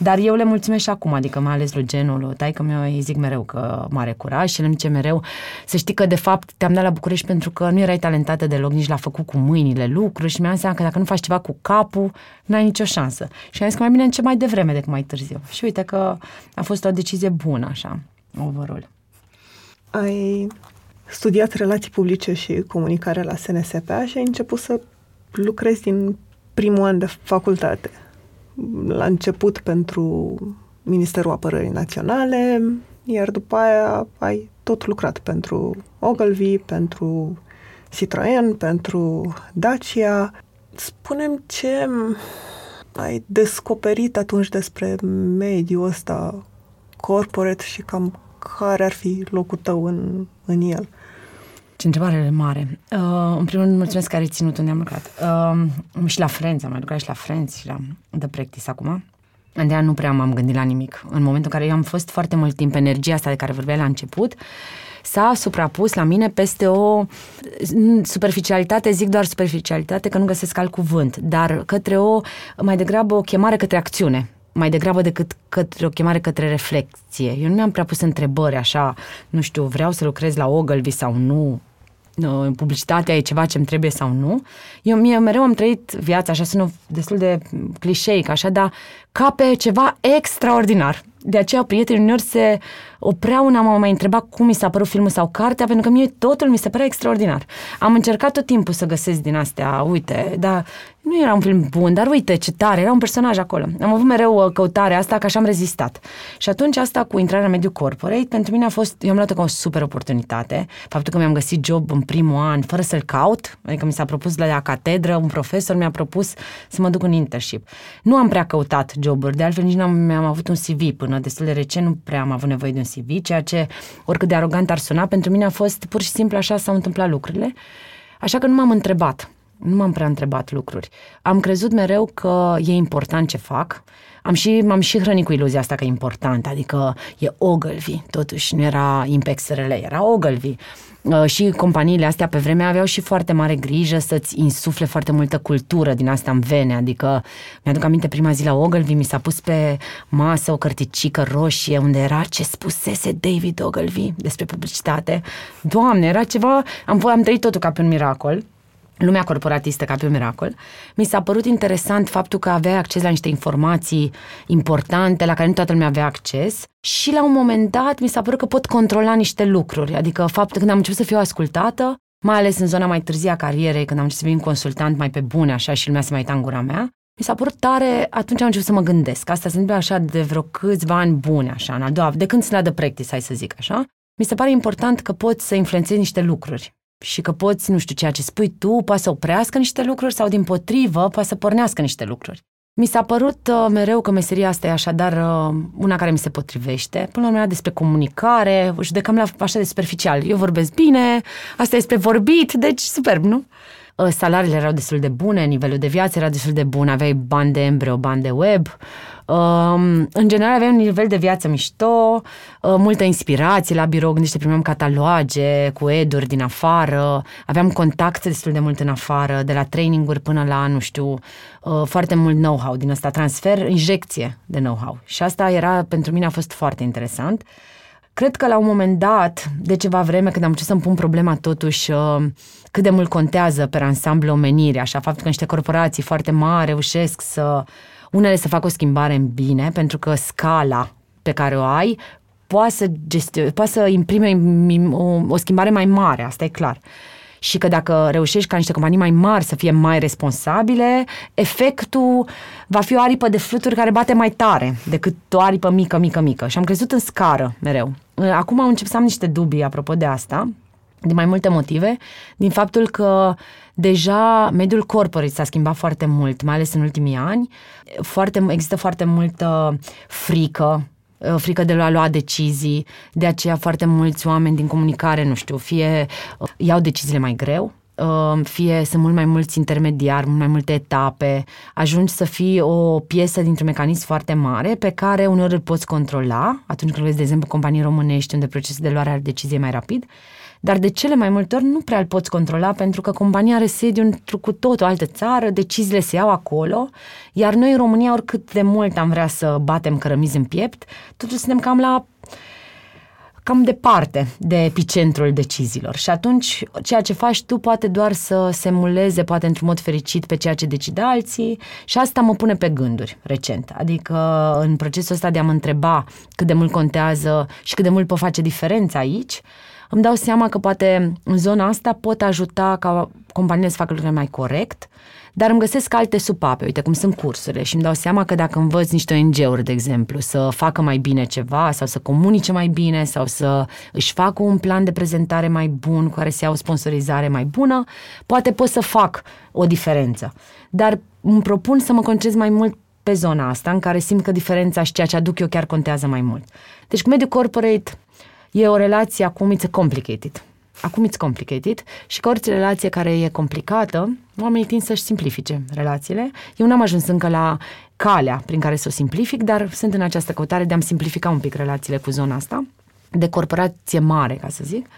Speaker 2: Dar eu le mulțumesc și acum, adică mai ales lui genul, lui taică meu, îi zic mereu că mare curaj și el îmi zice mereu să știi că de fapt te-am dat la București pentru că nu erai talentată deloc, nici la făcut cu mâinile lucruri și mi-am seama că dacă nu faci ceva cu capul, n-ai nicio șansă. Și am zis că mai bine ce mai devreme decât mai târziu. Și uite că a fost o decizie bună, așa, overall.
Speaker 1: Ai studiat relații publice și comunicare la SNSPA și ai început să lucrezi din primul an de facultate la început pentru Ministerul Apărării Naționale, iar după aia ai tot lucrat pentru Ogilvy, pentru Citroen, pentru Dacia. Spunem ce ai descoperit atunci despre mediul ăsta corporate și cam care ar fi locul tău în, în el.
Speaker 2: Ce întrebare mare. Uh, în primul rând, mulțumesc că ai ținut unde am lucrat. Uh, și la Friends, am mai lucrat și la Friends și la The Practice acum. Andreea nu prea m-am gândit la nimic. În momentul în care eu am fost foarte mult timp, energia asta de care vorbeai la început, s-a suprapus la mine peste o superficialitate, zic doar superficialitate, că nu găsesc alt cuvânt, dar către o, mai degrabă o chemare către acțiune mai degrabă decât către o chemare către reflexie. Eu nu mi-am prea pus întrebări așa, nu știu, vreau să lucrez la Ogilvy sau nu, publicitatea e ceva ce îmi trebuie sau nu. Eu mie, mereu am trăit viața, așa sună destul de clișeic, așa, dar ca pe ceva extraordinar. De aceea prietenii uneori se opreau în a mă mai întreba cum mi s-a părut filmul sau cartea, pentru că mie totul mi se părea extraordinar. Am încercat tot timpul să găsesc din astea, uite, dar nu era un film bun, dar uite ce tare, era un personaj acolo. Am avut mereu uh, căutarea asta, că așa am rezistat. Și atunci asta cu intrarea în mediul corporate, pentru mine a fost, eu am luat-o ca o super oportunitate. Faptul că mi-am găsit job în primul an, fără să-l caut, adică mi s-a propus la, la catedră, un profesor mi-a propus să mă duc în internship. Nu am prea căutat joburi, de altfel nici nu am, am avut un CV până destul de recent, nu prea am avut nevoie de un CV, ceea ce, oricât de arogant ar suna, pentru mine a fost pur și simplu așa s-au întâmplat lucrurile. Așa că nu m-am întrebat nu m-am prea întrebat lucruri. Am crezut mereu că e important ce fac. Am și, m-am și hrănit cu iluzia asta că e important, adică e Ogilvy, totuși nu era Impex RL, era Ogilvy. Uh, și companiile astea pe vremea aveau și foarte mare grijă să-ți insufle foarte multă cultură din asta în vene, adică mi-aduc aminte prima zi la Ogilvy, mi s-a pus pe masă o cărticică roșie unde era ce spusese David Ogilvy despre publicitate. Doamne, era ceva, am, am trăit totul ca pe un miracol lumea corporatistă ca pe un miracol, mi s-a părut interesant faptul că aveai acces la niște informații importante la care nu toată lumea avea acces și la un moment dat mi s-a părut că pot controla niște lucruri, adică faptul că când am început să fiu ascultată, mai ales în zona mai târzie a carierei, când am început să fiu un consultant mai pe bune așa și lumea să mai uita în gura mea, mi s-a părut tare, atunci am început să mă gândesc. Asta se întâmplă așa de vreo câțiva ani buni, așa, în a doua, de când sunt la de practice, hai să zic așa. Mi se pare important că poți să influențezi niște lucruri și că poți, nu știu, ceea ce spui tu poate să oprească niște lucruri sau din potrivă poate să pornească niște lucruri. Mi s-a părut uh, mereu că meseria asta e așadar uh, una care mi se potrivește. Până la urmă despre comunicare, judecam la așa de superficial. Eu vorbesc bine, asta e despre vorbit, deci superb, nu? Uh, salariile erau destul de bune, nivelul de viață era destul de bun, aveai bani de embryo, bani de web, Um, în general aveam un nivel de viață mișto, uh, multă inspirație la birou, gândește primeam cataloage cu eduri din afară, aveam contacte destul de mult în afară, de la traininguri până la, nu știu, uh, foarte mult know-how din ăsta, transfer, injecție de know-how. Și asta era, pentru mine a fost foarte interesant. Cred că la un moment dat, de ceva vreme, când am început să-mi pun problema totuși uh, cât de mult contează pe ansamblu omenirea, așa faptul că niște corporații foarte mari reușesc să unele să facă o schimbare în bine, pentru că scala pe care o ai poate să, gestio- poate să imprime o, o schimbare mai mare, asta e clar. Și că dacă reușești ca niște companii mai mari să fie mai responsabile, efectul va fi o aripă de fluturi care bate mai tare decât o aripă mică, mică, mică. Și am crezut în scară mereu. Acum am început să am niște dubii apropo de asta, din mai multe motive, din faptul că deja mediul corporate s-a schimbat foarte mult, mai ales în ultimii ani. Foarte, există foarte multă frică Uh, frică de a lua decizii, de aceea foarte mulți oameni din comunicare, nu știu, fie uh, iau deciziile mai greu, uh, fie sunt mult mai mulți intermediari, mult mai multe etape, ajungi să fii o piesă dintr-un mecanism foarte mare pe care uneori îl poți controla, atunci când vezi, de exemplu, companii românești unde procesul de luare a deciziei mai rapid, dar de cele mai multe ori nu prea îl poți controla pentru că compania are sediu într-o cu tot o altă țară, deciziile se iau acolo, iar noi în România, oricât de mult am vrea să batem cărămizi în piept, totuși suntem cam la cam departe de epicentrul deciziilor și atunci ceea ce faci tu poate doar să semuleze, poate într-un mod fericit pe ceea ce decide alții și asta mă pune pe gânduri recent. Adică în procesul ăsta de a mă întreba cât de mult contează și cât de mult pot face diferența aici, îmi dau seama că poate în zona asta pot ajuta ca companiile să facă lucrurile mai corect, dar îmi găsesc alte supape, uite cum sunt cursurile și îmi dau seama că dacă învăț niște ONG-uri, de exemplu, să facă mai bine ceva sau să comunice mai bine sau să își facă un plan de prezentare mai bun cu care să iau sponsorizare mai bună, poate pot să fac o diferență. Dar îmi propun să mă concentrez mai mult pe zona asta în care simt că diferența și ceea ce aduc eu chiar contează mai mult. Deci cu mediul corporate E o relație acum, it's complicated. Acum it's complicated și ca orice relație care e complicată, oamenii tind să-și simplifice relațiile. Eu n-am ajuns încă la calea prin care să o simplific, dar sunt în această căutare de a-mi simplifica un pic relațiile cu zona asta, de corporație mare, ca să zic. Uh,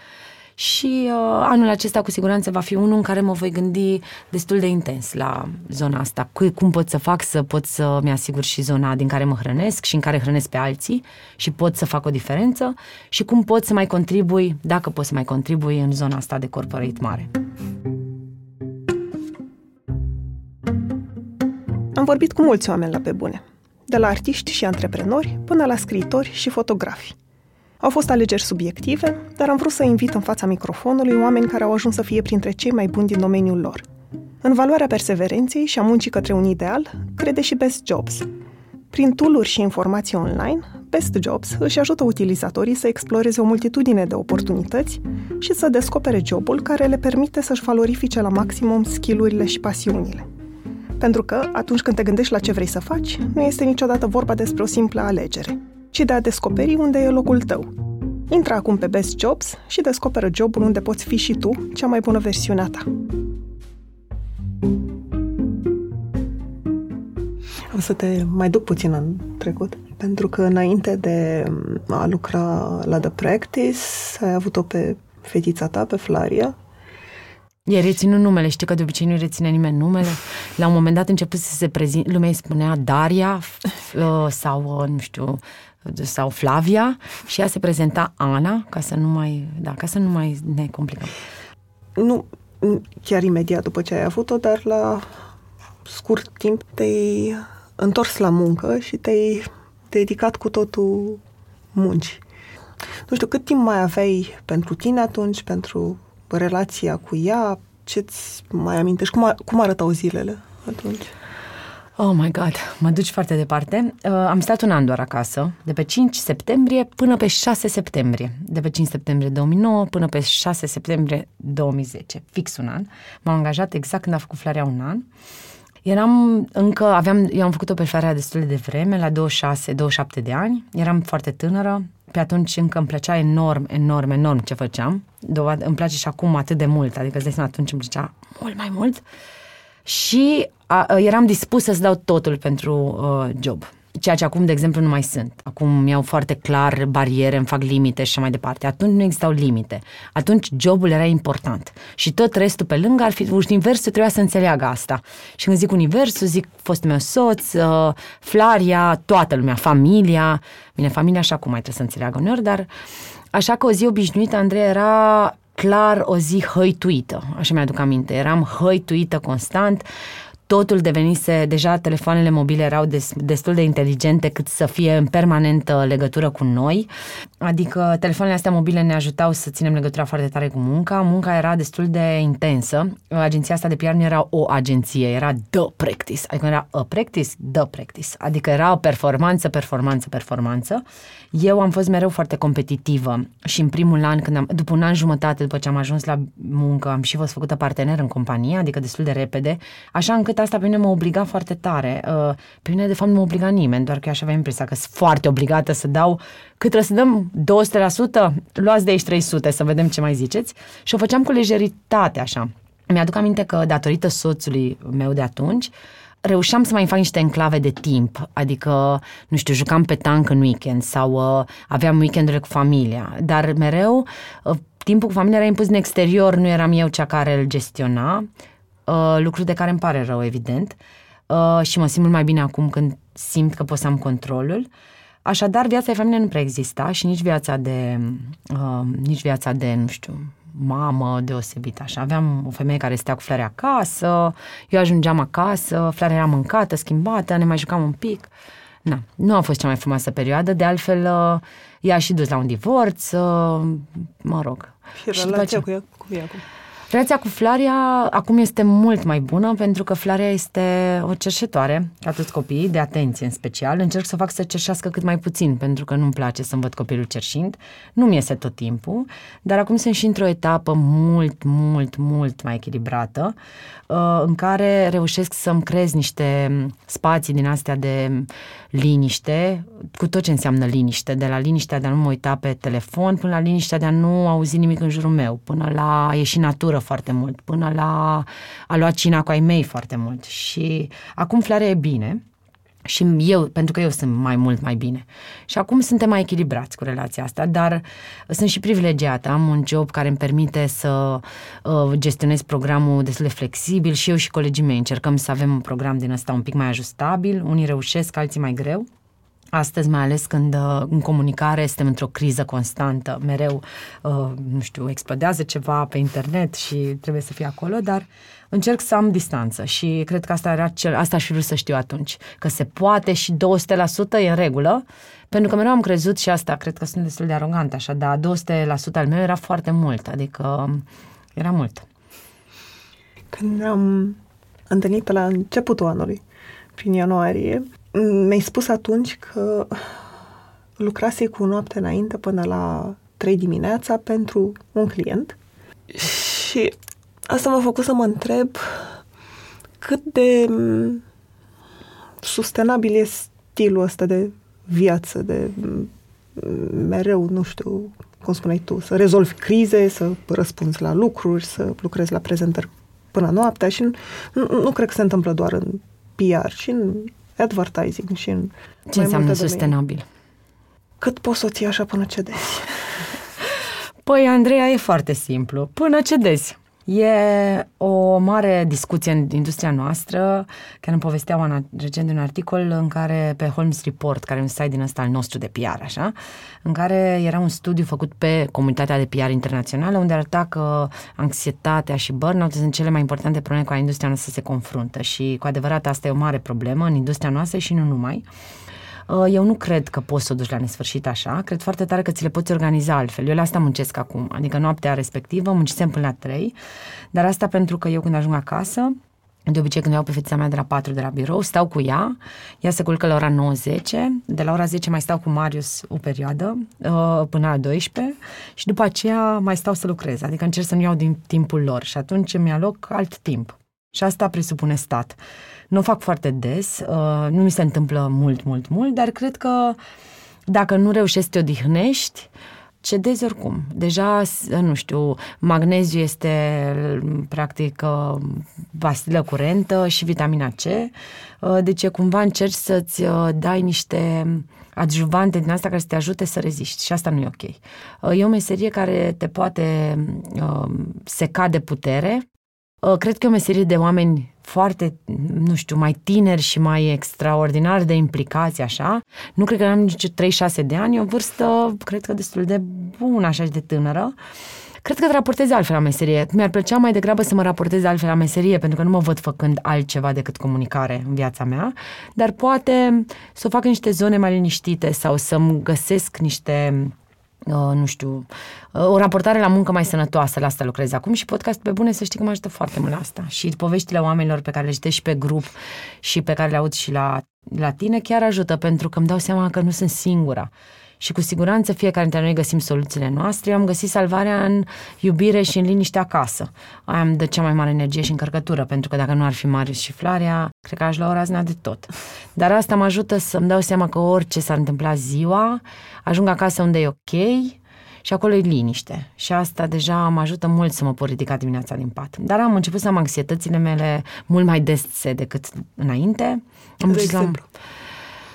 Speaker 2: și uh, anul acesta cu siguranță va fi unul în care mă voi gândi destul de intens la zona asta. Cum pot să fac să pot să-mi asigur și zona din care mă hrănesc și în care hrănesc pe alții și pot să fac o diferență și cum pot să mai contribui, dacă pot să mai contribui în zona asta de corporate mare.
Speaker 1: Am vorbit cu mulți oameni la pe bune, de la artiști și antreprenori până la scriitori și fotografi. Au fost alegeri subiective, dar am vrut să invit în fața microfonului oameni care au ajuns să fie printre cei mai buni din domeniul lor. În valoarea perseverenței și a muncii către un ideal, crede și Best Jobs. Prin tooluri și informații online, Best Jobs își ajută utilizatorii să exploreze o multitudine de oportunități și să descopere jobul care le permite să-și valorifice la maximum skillurile și pasiunile. Pentru că, atunci când te gândești la ce vrei să faci, nu este niciodată vorba despre o simplă alegere – ci de a descoperi unde e locul tău. Intră acum pe Best Jobs și descoperă jobul unde poți fi și tu cea mai bună versiune a ta. O să te mai duc puțin în trecut, pentru că înainte de a lucra la The Practice, ai avut-o pe fetița ta, pe Flaria,
Speaker 2: E reținut numele, știu că de obicei nu reține nimeni numele. La un moment dat început să se prezint, lumea îi spunea Daria uh, sau, uh, nu știu, sau Flavia și ea se prezenta Ana, ca să nu mai, da, ca să nu mai ne complicăm.
Speaker 1: Nu chiar imediat după ce ai avut-o, dar la scurt timp te-ai întors la muncă și te-ai dedicat cu totul munci. Nu știu, cât timp mai aveai pentru tine atunci, pentru relația cu ea, ce-ți mai amintești? Cum, cum arătau zilele atunci?
Speaker 2: Oh my God, mă duci foarte departe. Uh, am stat un an doar acasă, de pe 5 septembrie până pe 6 septembrie. De pe 5 septembrie 2009 până pe 6 septembrie 2010. Fix un an. M-am angajat exact când a făcut Flarea un an. Eram încă, aveam, eu am făcut-o pe Flarea destul de vreme, la 26-27 de ani. Eram foarte tânără. Pe atunci încă îmi plăcea enorm, enorm, enorm ce făceam. Dovadă, îmi place și acum atât de mult. Adică îți dai atunci îmi plăcea mult mai mult. Și a, eram dispusă să dau totul pentru uh, job. Ceea ce acum, de exemplu, nu mai sunt. Acum mi-au foarte clar bariere, îmi fac limite și așa mai departe. Atunci nu existau limite. Atunci jobul era important. Și tot restul pe lângă ar fi, universul trebuia să înțeleagă asta. Și când zic universul, zic fostul meu soț, uh, Flaria, toată lumea, familia. Bine, familia așa cum mai trebuie să înțeleagă uneori, dar așa că o zi obișnuită, Andrei, era clar o zi hăituită, așa mi-aduc aminte. Eram hăituită constant, totul devenise, deja telefoanele mobile erau des, destul de inteligente cât să fie în permanentă legătură cu noi. Adică telefoanele astea mobile ne ajutau să ținem legătura foarte tare cu munca. Munca era destul de intensă. Agenția asta de PR nu era o agenție, era the practice. Adică era a practice, the practice. Adică era o performanță, performanță, performanță. Eu am fost mereu foarte competitivă și în primul an, când am, după un an jumătate după ce am ajuns la muncă, am și fost făcută partener în companie, adică destul de repede, așa încât asta pe mine mă obliga foarte tare. Uh, pe mine, de fapt, nu mă obliga nimeni, doar că eu așa aveam impresia că sunt foarte obligată să dau cât trebuie să dăm 200%, luați de aici 300 să vedem ce mai ziceți. Și o făceam cu lejeritate așa. Mi-aduc aminte că datorită soțului meu de atunci, reușeam să mai fac niște enclave de timp, adică, nu știu, jucam pe tank în weekend sau uh, aveam weekendurile cu familia, dar mereu uh, timpul cu familia era impus în exterior, nu eram eu cea care îl gestiona, uh, lucru de care îmi pare rău, evident, uh, și mă simt mult mai bine acum când simt că pot să am controlul. Așadar, viața de familie nu prea exista și nici viața de, uh, nici viața de, nu știu, mamă deosebită așa. Aveam o femeie care stea cu Floarea acasă, eu ajungeam acasă, Floarea era mâncată, schimbată, ne mai jucam un pic. Na, nu a fost cea mai frumoasă perioadă, de altfel uh, ea a și dus la un divorț, uh, mă rog.
Speaker 1: Și relația cu ea, cu ea acum?
Speaker 2: Relația cu Flaria acum este mult mai bună pentru că Flaria este o cerșetoare, ca toți copiii, de atenție în special. Încerc să fac să cerșească cât mai puțin pentru că nu-mi place să-mi văd copilul cerșind. Nu-mi iese tot timpul, dar acum sunt și într-o etapă mult, mult, mult mai echilibrată uh, în care reușesc să-mi creez niște spații din astea de liniște, cu tot ce înseamnă liniște, de la liniștea de a nu mă uita pe telefon până la liniștea de a nu auzi nimic în jurul meu, până la a ieși natură foarte mult, până la a lua cina cu ai mei foarte mult. Și acum Flarea e bine, și eu, pentru că eu sunt mai mult mai bine. Și acum suntem mai echilibrați cu relația asta, dar sunt și privilegiată. Am un job care îmi permite să uh, gestionez programul destul de flexibil și eu și colegii mei încercăm să avem un program din ăsta un pic mai ajustabil. Unii reușesc, alții mai greu. Astăzi, mai ales când uh, în comunicare suntem într-o criză constantă, mereu, uh, nu știu, explodează ceva pe internet și trebuie să fie acolo, dar încerc să am distanță și cred că asta era cel, asta aș fi vrut să știu atunci, că se poate și 200% e în regulă, pentru că mereu am crezut și asta, cred că sunt destul de arogant așa, dar 200% al meu era foarte mult, adică era mult.
Speaker 1: Când am întâlnit pe la începutul anului, prin ianuarie, mi-ai spus atunci că lucrasei cu noapte înainte până la 3 dimineața pentru un client. Și asta m-a făcut să mă întreb cât de sustenabil e stilul ăsta de viață, de mereu, nu știu, cum spuneai tu, să rezolvi crize, să răspunzi la lucruri, să lucrezi la prezentări până noaptea și nu, nu, nu cred că se întâmplă doar în PR, și în advertising și în
Speaker 2: Ce înseamnă sustenabil?
Speaker 1: Cât poți să o ții așa până cedezi?
Speaker 2: Păi, Andreea, e foarte simplu. Până cedezi. E o mare discuție în industria noastră, chiar îmi povestea Oana recent un articol în care, pe Holmes Report, care e un site din ăsta al nostru de PR, așa, în care era un studiu făcut pe comunitatea de PR internațională, unde arăta că anxietatea și burnout sunt cele mai importante probleme cu care industria noastră se confruntă și cu adevărat asta e o mare problemă în industria noastră și nu numai. Uh, eu nu cred că poți să o duci la nesfârșit așa, cred foarte tare că ți le poți organiza altfel. Eu la asta muncesc acum, adică noaptea respectivă muncisem până la 3, dar asta pentru că eu când ajung acasă, de obicei când iau pe fetița mea de la 4 de la birou, stau cu ea, ea se culcă la ora 9-10, de la ora 10 mai stau cu Marius o perioadă, uh, până la 12 și după aceea mai stau să lucrez, adică încerc să nu iau din timpul lor și atunci mi aloc alt timp. Și asta presupune stat. Nu o fac foarte des, uh, nu mi se întâmplă mult, mult, mult, dar cred că dacă nu reușești să te odihnești, cedezi oricum. Deja, nu știu, magneziu este practic pastilă curentă și vitamina C, uh, deci cumva încerci să-ți uh, dai niște adjuvante din asta care să te ajute să reziști și asta nu e ok. E o meserie care te poate seca de putere, Uh, cred că e o meserie de oameni foarte, nu știu, mai tineri și mai extraordinar de implicați, așa. Nu cred că am nici 36 de ani, e o vârstă, cred că destul de bună, așa și de tânără. Cred că te raportezi altfel la meserie. Mi-ar plăcea mai degrabă să mă raportez altfel la meserie, pentru că nu mă văd făcând altceva decât comunicare în viața mea, dar poate să o fac în niște zone mai liniștite sau să-mi găsesc niște Uh, nu știu, uh, o raportare la muncă mai sănătoasă, la asta lucrez acum și podcast pe bune să știi că mă ajută foarte mult la asta. Și poveștile oamenilor pe care le citesc și pe grup și pe care le aud și la, la tine chiar ajută pentru că îmi dau seama că nu sunt singura. Și cu siguranță fiecare dintre noi găsim soluțiile noastre. Eu am găsit salvarea în iubire și în liniște acasă. Aia îmi dă cea mai mare energie și încărcătură, pentru că dacă nu ar fi Marius și Flarea, cred că aș lua o razna de tot. Dar asta mă ajută să-mi dau seama că orice s-ar întâmpla ziua, ajung acasă unde e ok și acolo e liniște. Și asta deja mă ajută mult să mă pot ridica dimineața din pat. Dar am început să am anxietățile mele mult mai dese decât înainte. Am
Speaker 1: de exemplu? La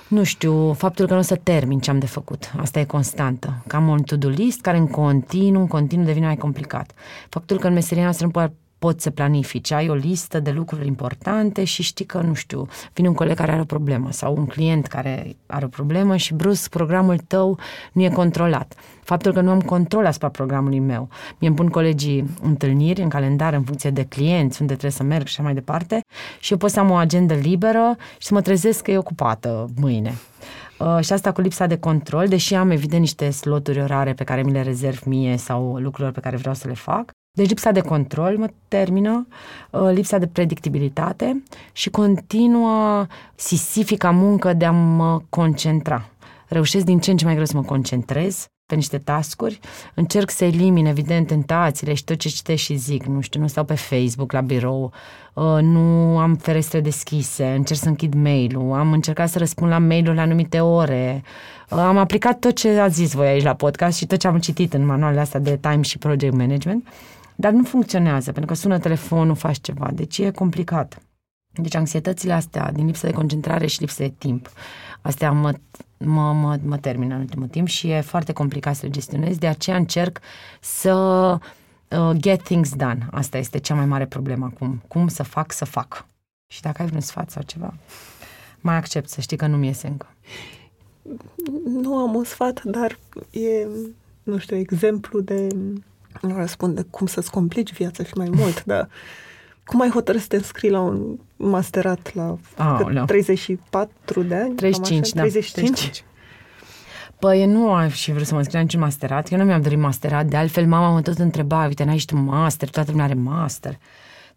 Speaker 2: nu știu, faptul că nu o să termin ce am de făcut. Asta e constantă. Că am un to-do list care în continuu, în continuu devine mai complicat. Faptul că în meseria noastră nu poate poți să planifici, ai o listă de lucruri importante și știi că, nu știu, vine un coleg care are o problemă sau un client care are o problemă și brusc programul tău nu e controlat. Faptul că nu am control asupra programului meu. Mi-mi pun colegii întâlniri în calendar în funcție de clienți, unde trebuie să merg și așa mai departe și eu pot să am o agendă liberă și să mă trezesc că e ocupată mâine. Uh, și asta cu lipsa de control, deși am evident niște sloturi orare pe care mi le rezerv mie sau lucruri pe care vreau să le fac, deci lipsa de control mă termină, uh, lipsa de predictibilitate și continuă sisifica muncă de a mă concentra. Reușesc din ce în ce mai greu să mă concentrez pe niște tascuri, încerc să elimin, evident, tentațiile și tot ce citesc și zic, nu știu, nu stau pe Facebook la birou, uh, nu am ferestre deschise, încerc să închid mail-ul, am încercat să răspund la mail-ul la anumite ore, uh, am aplicat tot ce ați zis voi aici la podcast și tot ce am citit în manualele astea de time și project management dar nu funcționează, pentru că sună telefonul, faci ceva, deci e complicat. Deci anxietățile astea, din lipsă de concentrare și lipsă de timp, astea mă, mă, mă, mă termină în ultimul timp și e foarte complicat să le gestionez, de aceea încerc să uh, get things done. Asta este cea mai mare problemă acum. Cum să fac, să fac. Și dacă ai vreun sfat sau ceva, mai accept să știi că nu-mi iese încă.
Speaker 1: Nu am un sfat, dar e, nu știu, exemplu de nu răspunde cum să-ți complici viața și mai mult, dar cum ai hotărât să te înscrii la un masterat la oh, 34 de ani?
Speaker 2: 35, așa?
Speaker 1: da. 35? 35.
Speaker 2: Păi nu aș și vrut să mă înscriu niciun masterat, eu nu mi-am dorit masterat, de altfel mama mă tot întreba, uite, n-ai și tu master, toată lumea are master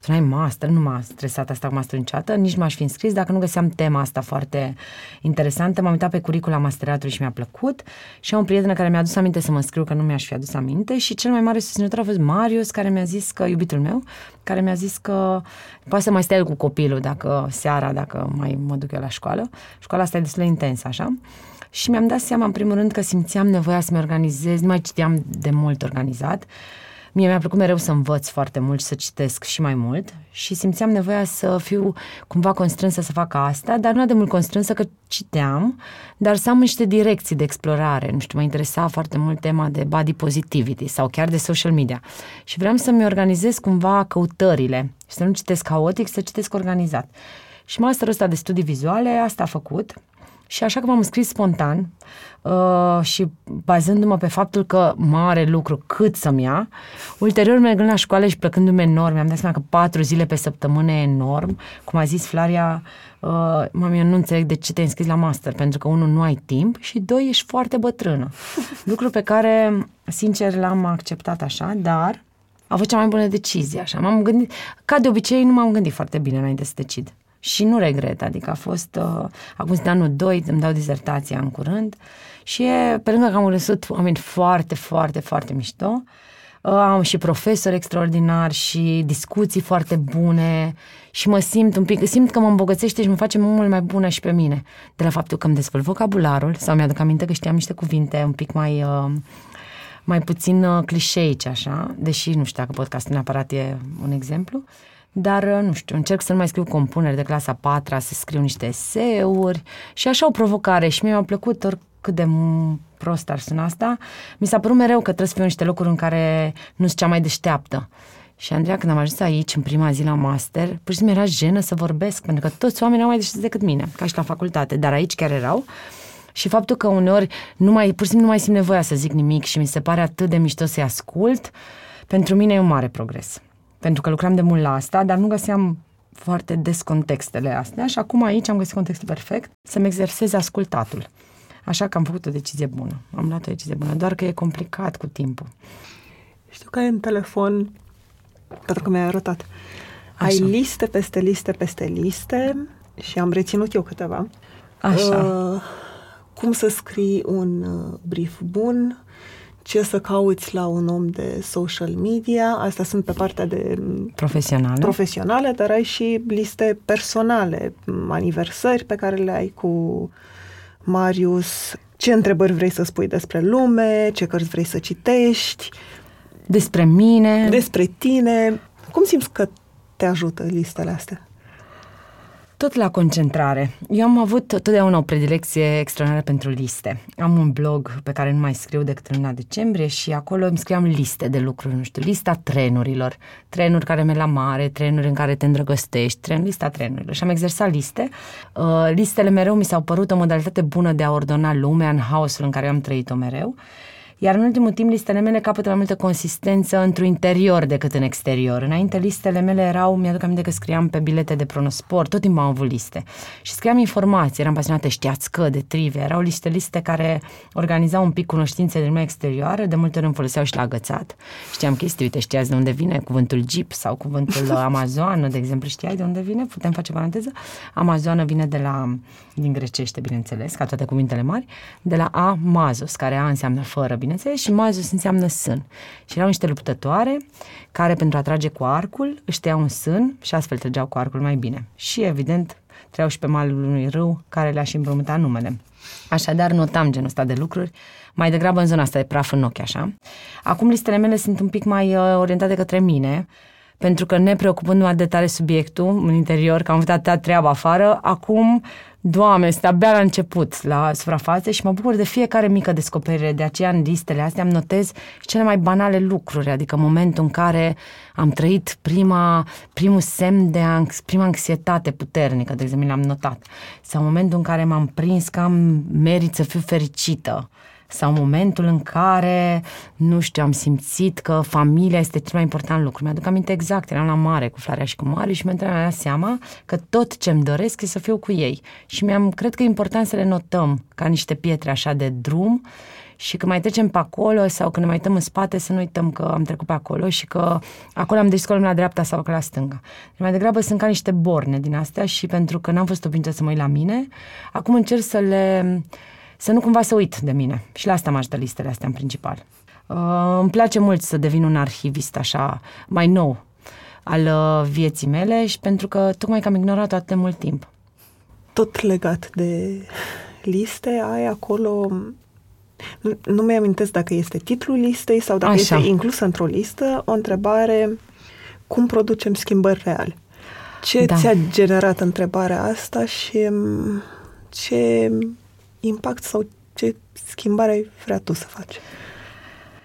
Speaker 2: tu n-ai master, nu m-a stresat asta cu master niciodată, nici m-aș fi înscris dacă nu găseam tema asta foarte interesantă. M-am uitat pe curicula masteratului și mi-a plăcut și am o prietenă care mi-a adus aminte să mă înscriu, că nu mi-aș fi adus aminte și cel mai mare susținător a fost Marius, care mi-a zis că, iubitul meu, care mi-a zis că poate să mai stai cu copilul dacă seara, dacă mai mă duc eu la școală. Școala asta e destul de intensă, așa. Și mi-am dat seama, în primul rând, că simțeam nevoia să-mi organizez, nu mai citeam de mult organizat, Mie mi-a plăcut mereu să învăț foarte mult și să citesc și mai mult și simțeam nevoia să fiu cumva constrânsă să fac asta, dar nu de mult constrânsă că citeam, dar să am niște direcții de explorare. Nu știu, mă interesa foarte mult tema de body positivity sau chiar de social media. Și vreau să-mi organizez cumva căutările și să nu citesc haotic, să citesc organizat. Și masterul ăsta de studii vizuale, asta a făcut. Și așa că m-am scris spontan uh, și bazându-mă pe faptul că mare lucru cât să-mi ia, ulterior mergând la școală și plăcându-mi enorm, mi-am dat seama că patru zile pe săptămână e enorm. Cum a zis Flaria, uh, mami, eu nu înțeleg de ce te-ai înscris la master, pentru că unul nu ai timp și doi, ești foarte bătrână. Lucru pe care, sincer, l-am acceptat așa, dar a fost cea mai bună decizie, așa. M-am gândit, ca de obicei, nu m-am gândit foarte bine înainte să decid și nu regret, adică a fost, uh, acum sunt anul 2, îmi dau dizertația în curând și e, pe lângă că am găsit oameni foarte, foarte, foarte mișto, uh, am și profesori extraordinari și discuții foarte bune și mă simt un pic, simt că mă îmbogățește și mă face mult mai bună și pe mine. De la faptul că îmi dezvolt vocabularul sau mi-aduc aminte că știam niște cuvinte un pic mai... Uh, mai puțin uh, clișeici, așa, deși nu știu dacă podcastul neapărat e un exemplu, dar, uh, nu știu, încerc să nu mai scriu compuneri de clasa 4 să scriu niște eseuri. Și așa o provocare. Și mi-a plăcut oricât de prost ar suna asta, mi s-a părut mereu că trebuie să fiu niște locuri în care nu sunt cea mai deșteaptă. Și Andreea, când am ajuns aici, în prima zi la master, pur și simplu era jenă să vorbesc, pentru că toți oamenii au mai deștepți decât mine, ca și la facultate, dar aici chiar erau. Și faptul că uneori nu mai, pur și simplu nu mai simt nevoia să zic nimic și mi se pare atât de mișto să-i ascult, pentru mine e un mare progres pentru că lucram de mult la asta, dar nu găseam foarte des contextele astea și acum aici am găsit contextul perfect să-mi exersez ascultatul. Așa că am făcut o decizie bună. Am luat o decizie bună, doar că e complicat cu timpul.
Speaker 1: Știu că ai în telefon, pentru că mi-ai arătat, Așa. ai liste peste liste peste liste și am reținut eu câteva.
Speaker 2: Așa. Uh,
Speaker 1: cum să scrii un uh, brief bun, ce să cauți la un om de social media, astea sunt pe partea de
Speaker 2: profesionale,
Speaker 1: profesionale dar ai și liste personale, aniversări pe care le ai cu Marius, ce întrebări vrei să spui despre lume, ce cărți vrei să citești,
Speaker 2: despre mine,
Speaker 1: despre tine. Cum simți că te ajută listele astea?
Speaker 2: Tot la concentrare. Eu am avut totdeauna o predilecție extraordinară pentru liste. Am un blog pe care nu mai scriu decât în luna decembrie și acolo îmi scriam liste de lucruri, nu știu, lista trenurilor, trenuri care merg la mare, trenuri în care te îndrăgostești, tren, lista trenurilor. Și am exersat liste. Uh, listele mereu mi s-au părut o modalitate bună de a ordona lumea în haosul în care am trăit-o mereu. Iar în ultimul timp listele mele capătă mai multă consistență într-un interior decât în exterior. Înainte listele mele erau, mi-aduc aminte că scriam pe bilete de pronosport, tot timpul am avut liste. Și scriam informații, eram pasionată, știați că, de trivia, erau liste liste care organizau un pic cunoștințe din lumea exterioară, de multe ori îmi foloseau și la agățat. Știam chestii, uite, știați de unde vine cuvântul Jeep sau cuvântul Amazon, de exemplu, știai de unde vine? Putem face paranteză? Amazon vine de la, din grecește, bineînțeles, ca toate cuvintele mari, de la Amazos, care A înseamnă fără, bine bineînțeles, și mazos înseamnă sân. Și erau niște luptătoare care, pentru a trage cu arcul, își un sân și astfel trăgeau cu arcul mai bine. Și, evident, treau și pe malul unui râu care le-a și împrumutat numele. Așadar, notam genul ăsta de lucruri, mai degrabă în zona asta de praf în ochi, așa. Acum listele mele sunt un pic mai uh, orientate către mine, pentru că ne preocupându-mă de tare subiectul în interior, că am avut atâta treabă afară, acum Doamne, este abia la început, la suprafață și mă bucur de fiecare mică descoperire. De aceea, în listele astea, îmi notez cele mai banale lucruri, adică momentul în care am trăit prima, primul semn de anx, prima anxietate puternică, de exemplu, l-am notat. Sau momentul în care m-am prins că am merit să fiu fericită sau momentul în care, nu știu, am simțit că familia este cel mai important lucru. Mi-aduc aminte exact, eram la mare cu Flarea și cu Mari și mi-am dat seama că tot ce-mi doresc e să fiu cu ei. Și mi-am, cred că e important să le notăm ca niște pietre așa de drum și când mai trecem pe acolo sau când ne mai uităm în spate să nu uităm că am trecut pe acolo și că acolo am decis că la dreapta sau că la stânga. Deci mai degrabă sunt ca niște borne din astea și pentru că n-am fost obișnuită să mă uit la mine, acum încerc să le să nu cumva să uit de mine. Și la asta mă ajută listele astea în principal. Uh, îmi place mult să devin un arhivist așa mai nou al uh, vieții mele și pentru că tocmai că am ignorat atât de mult timp.
Speaker 1: Tot legat de liste, ai acolo nu, nu mi amintesc dacă este titlul listei sau dacă Așa. este inclusă într-o listă o întrebare cum producem schimbări reale. Ce da. ți-a generat întrebarea asta și mm, ce impact sau ce schimbare ai vrea tu să faci?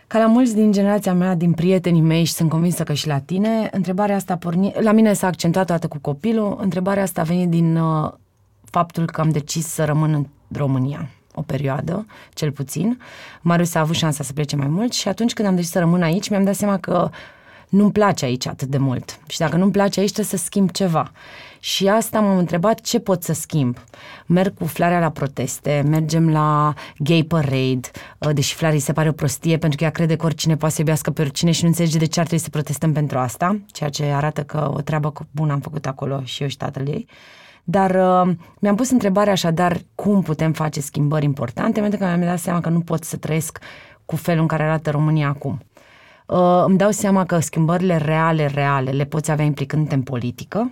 Speaker 2: Ca la mulți din generația mea, din prietenii mei și sunt convinsă că și la tine, întrebarea asta a pornit, la mine s-a accentuat toată cu copilul, întrebarea asta a venit din uh, faptul că am decis să rămân în România o perioadă, cel puțin. Marius a avut șansa să plece mai mult și atunci când am decis să rămân aici, mi-am dat seama că nu-mi place aici atât de mult. Și dacă nu-mi place aici, trebuie să schimb ceva. Și asta m-am întrebat ce pot să schimb. Merg cu Flarea la proteste, mergem la gay parade, uh, deși Flarea se pare o prostie pentru că ea crede că oricine poate să iubească pe oricine și nu înțelege de ce ar trebui să protestăm pentru asta, ceea ce arată că o treabă bună am făcut acolo și eu și tatăl ei. Dar uh, mi-am pus întrebarea așadar cum putem face schimbări importante, pentru că mi-am dat seama că nu pot să trăiesc cu felul în care arată România acum. Uh, îmi dau seama că schimbările reale, reale, le poți avea implicând în politică,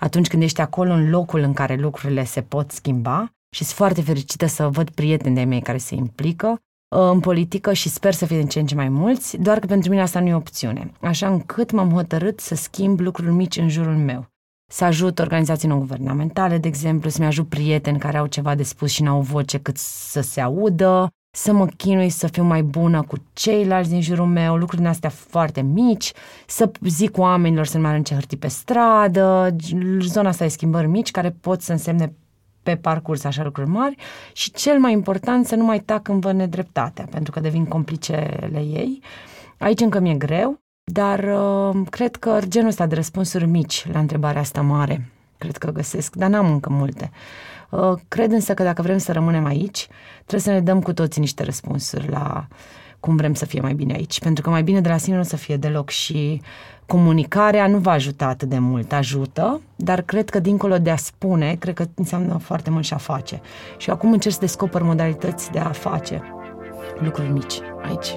Speaker 2: atunci când ești acolo în locul în care lucrurile se pot schimba și sunt foarte fericită să văd prieteni de mei care se implică uh, în politică și sper să fie din ce în ce mai mulți, doar că pentru mine asta nu e opțiune. Așa încât m-am hotărât să schimb lucruri mici în jurul meu. Să ajut organizații non-guvernamentale, de exemplu, să-mi ajut prieteni care au ceva de spus și n-au voce cât să se audă, să mă chinui să fiu mai bună cu ceilalți din jurul meu, lucruri din astea foarte mici, să zic oamenilor să nu mai arunce hârtii pe stradă, zona asta de schimbări mici care pot să însemne pe parcurs așa lucruri mari și cel mai important să nu mai tac în vă nedreptatea, pentru că devin complicele ei. Aici încă mi-e greu, dar uh, cred că genul ăsta de răspunsuri mici la întrebarea asta mare, cred că găsesc, dar n-am încă multe. Uh, cred însă că dacă vrem să rămânem aici, trebuie să ne dăm cu toții niște răspunsuri la cum vrem să fie mai bine aici. Pentru că mai bine de la sine nu o să fie deloc și comunicarea nu va ajuta atât de mult. Ajută, dar cred că dincolo de a spune, cred că înseamnă foarte mult și a face. Și acum încerc să descoper modalități de a face lucruri mici aici.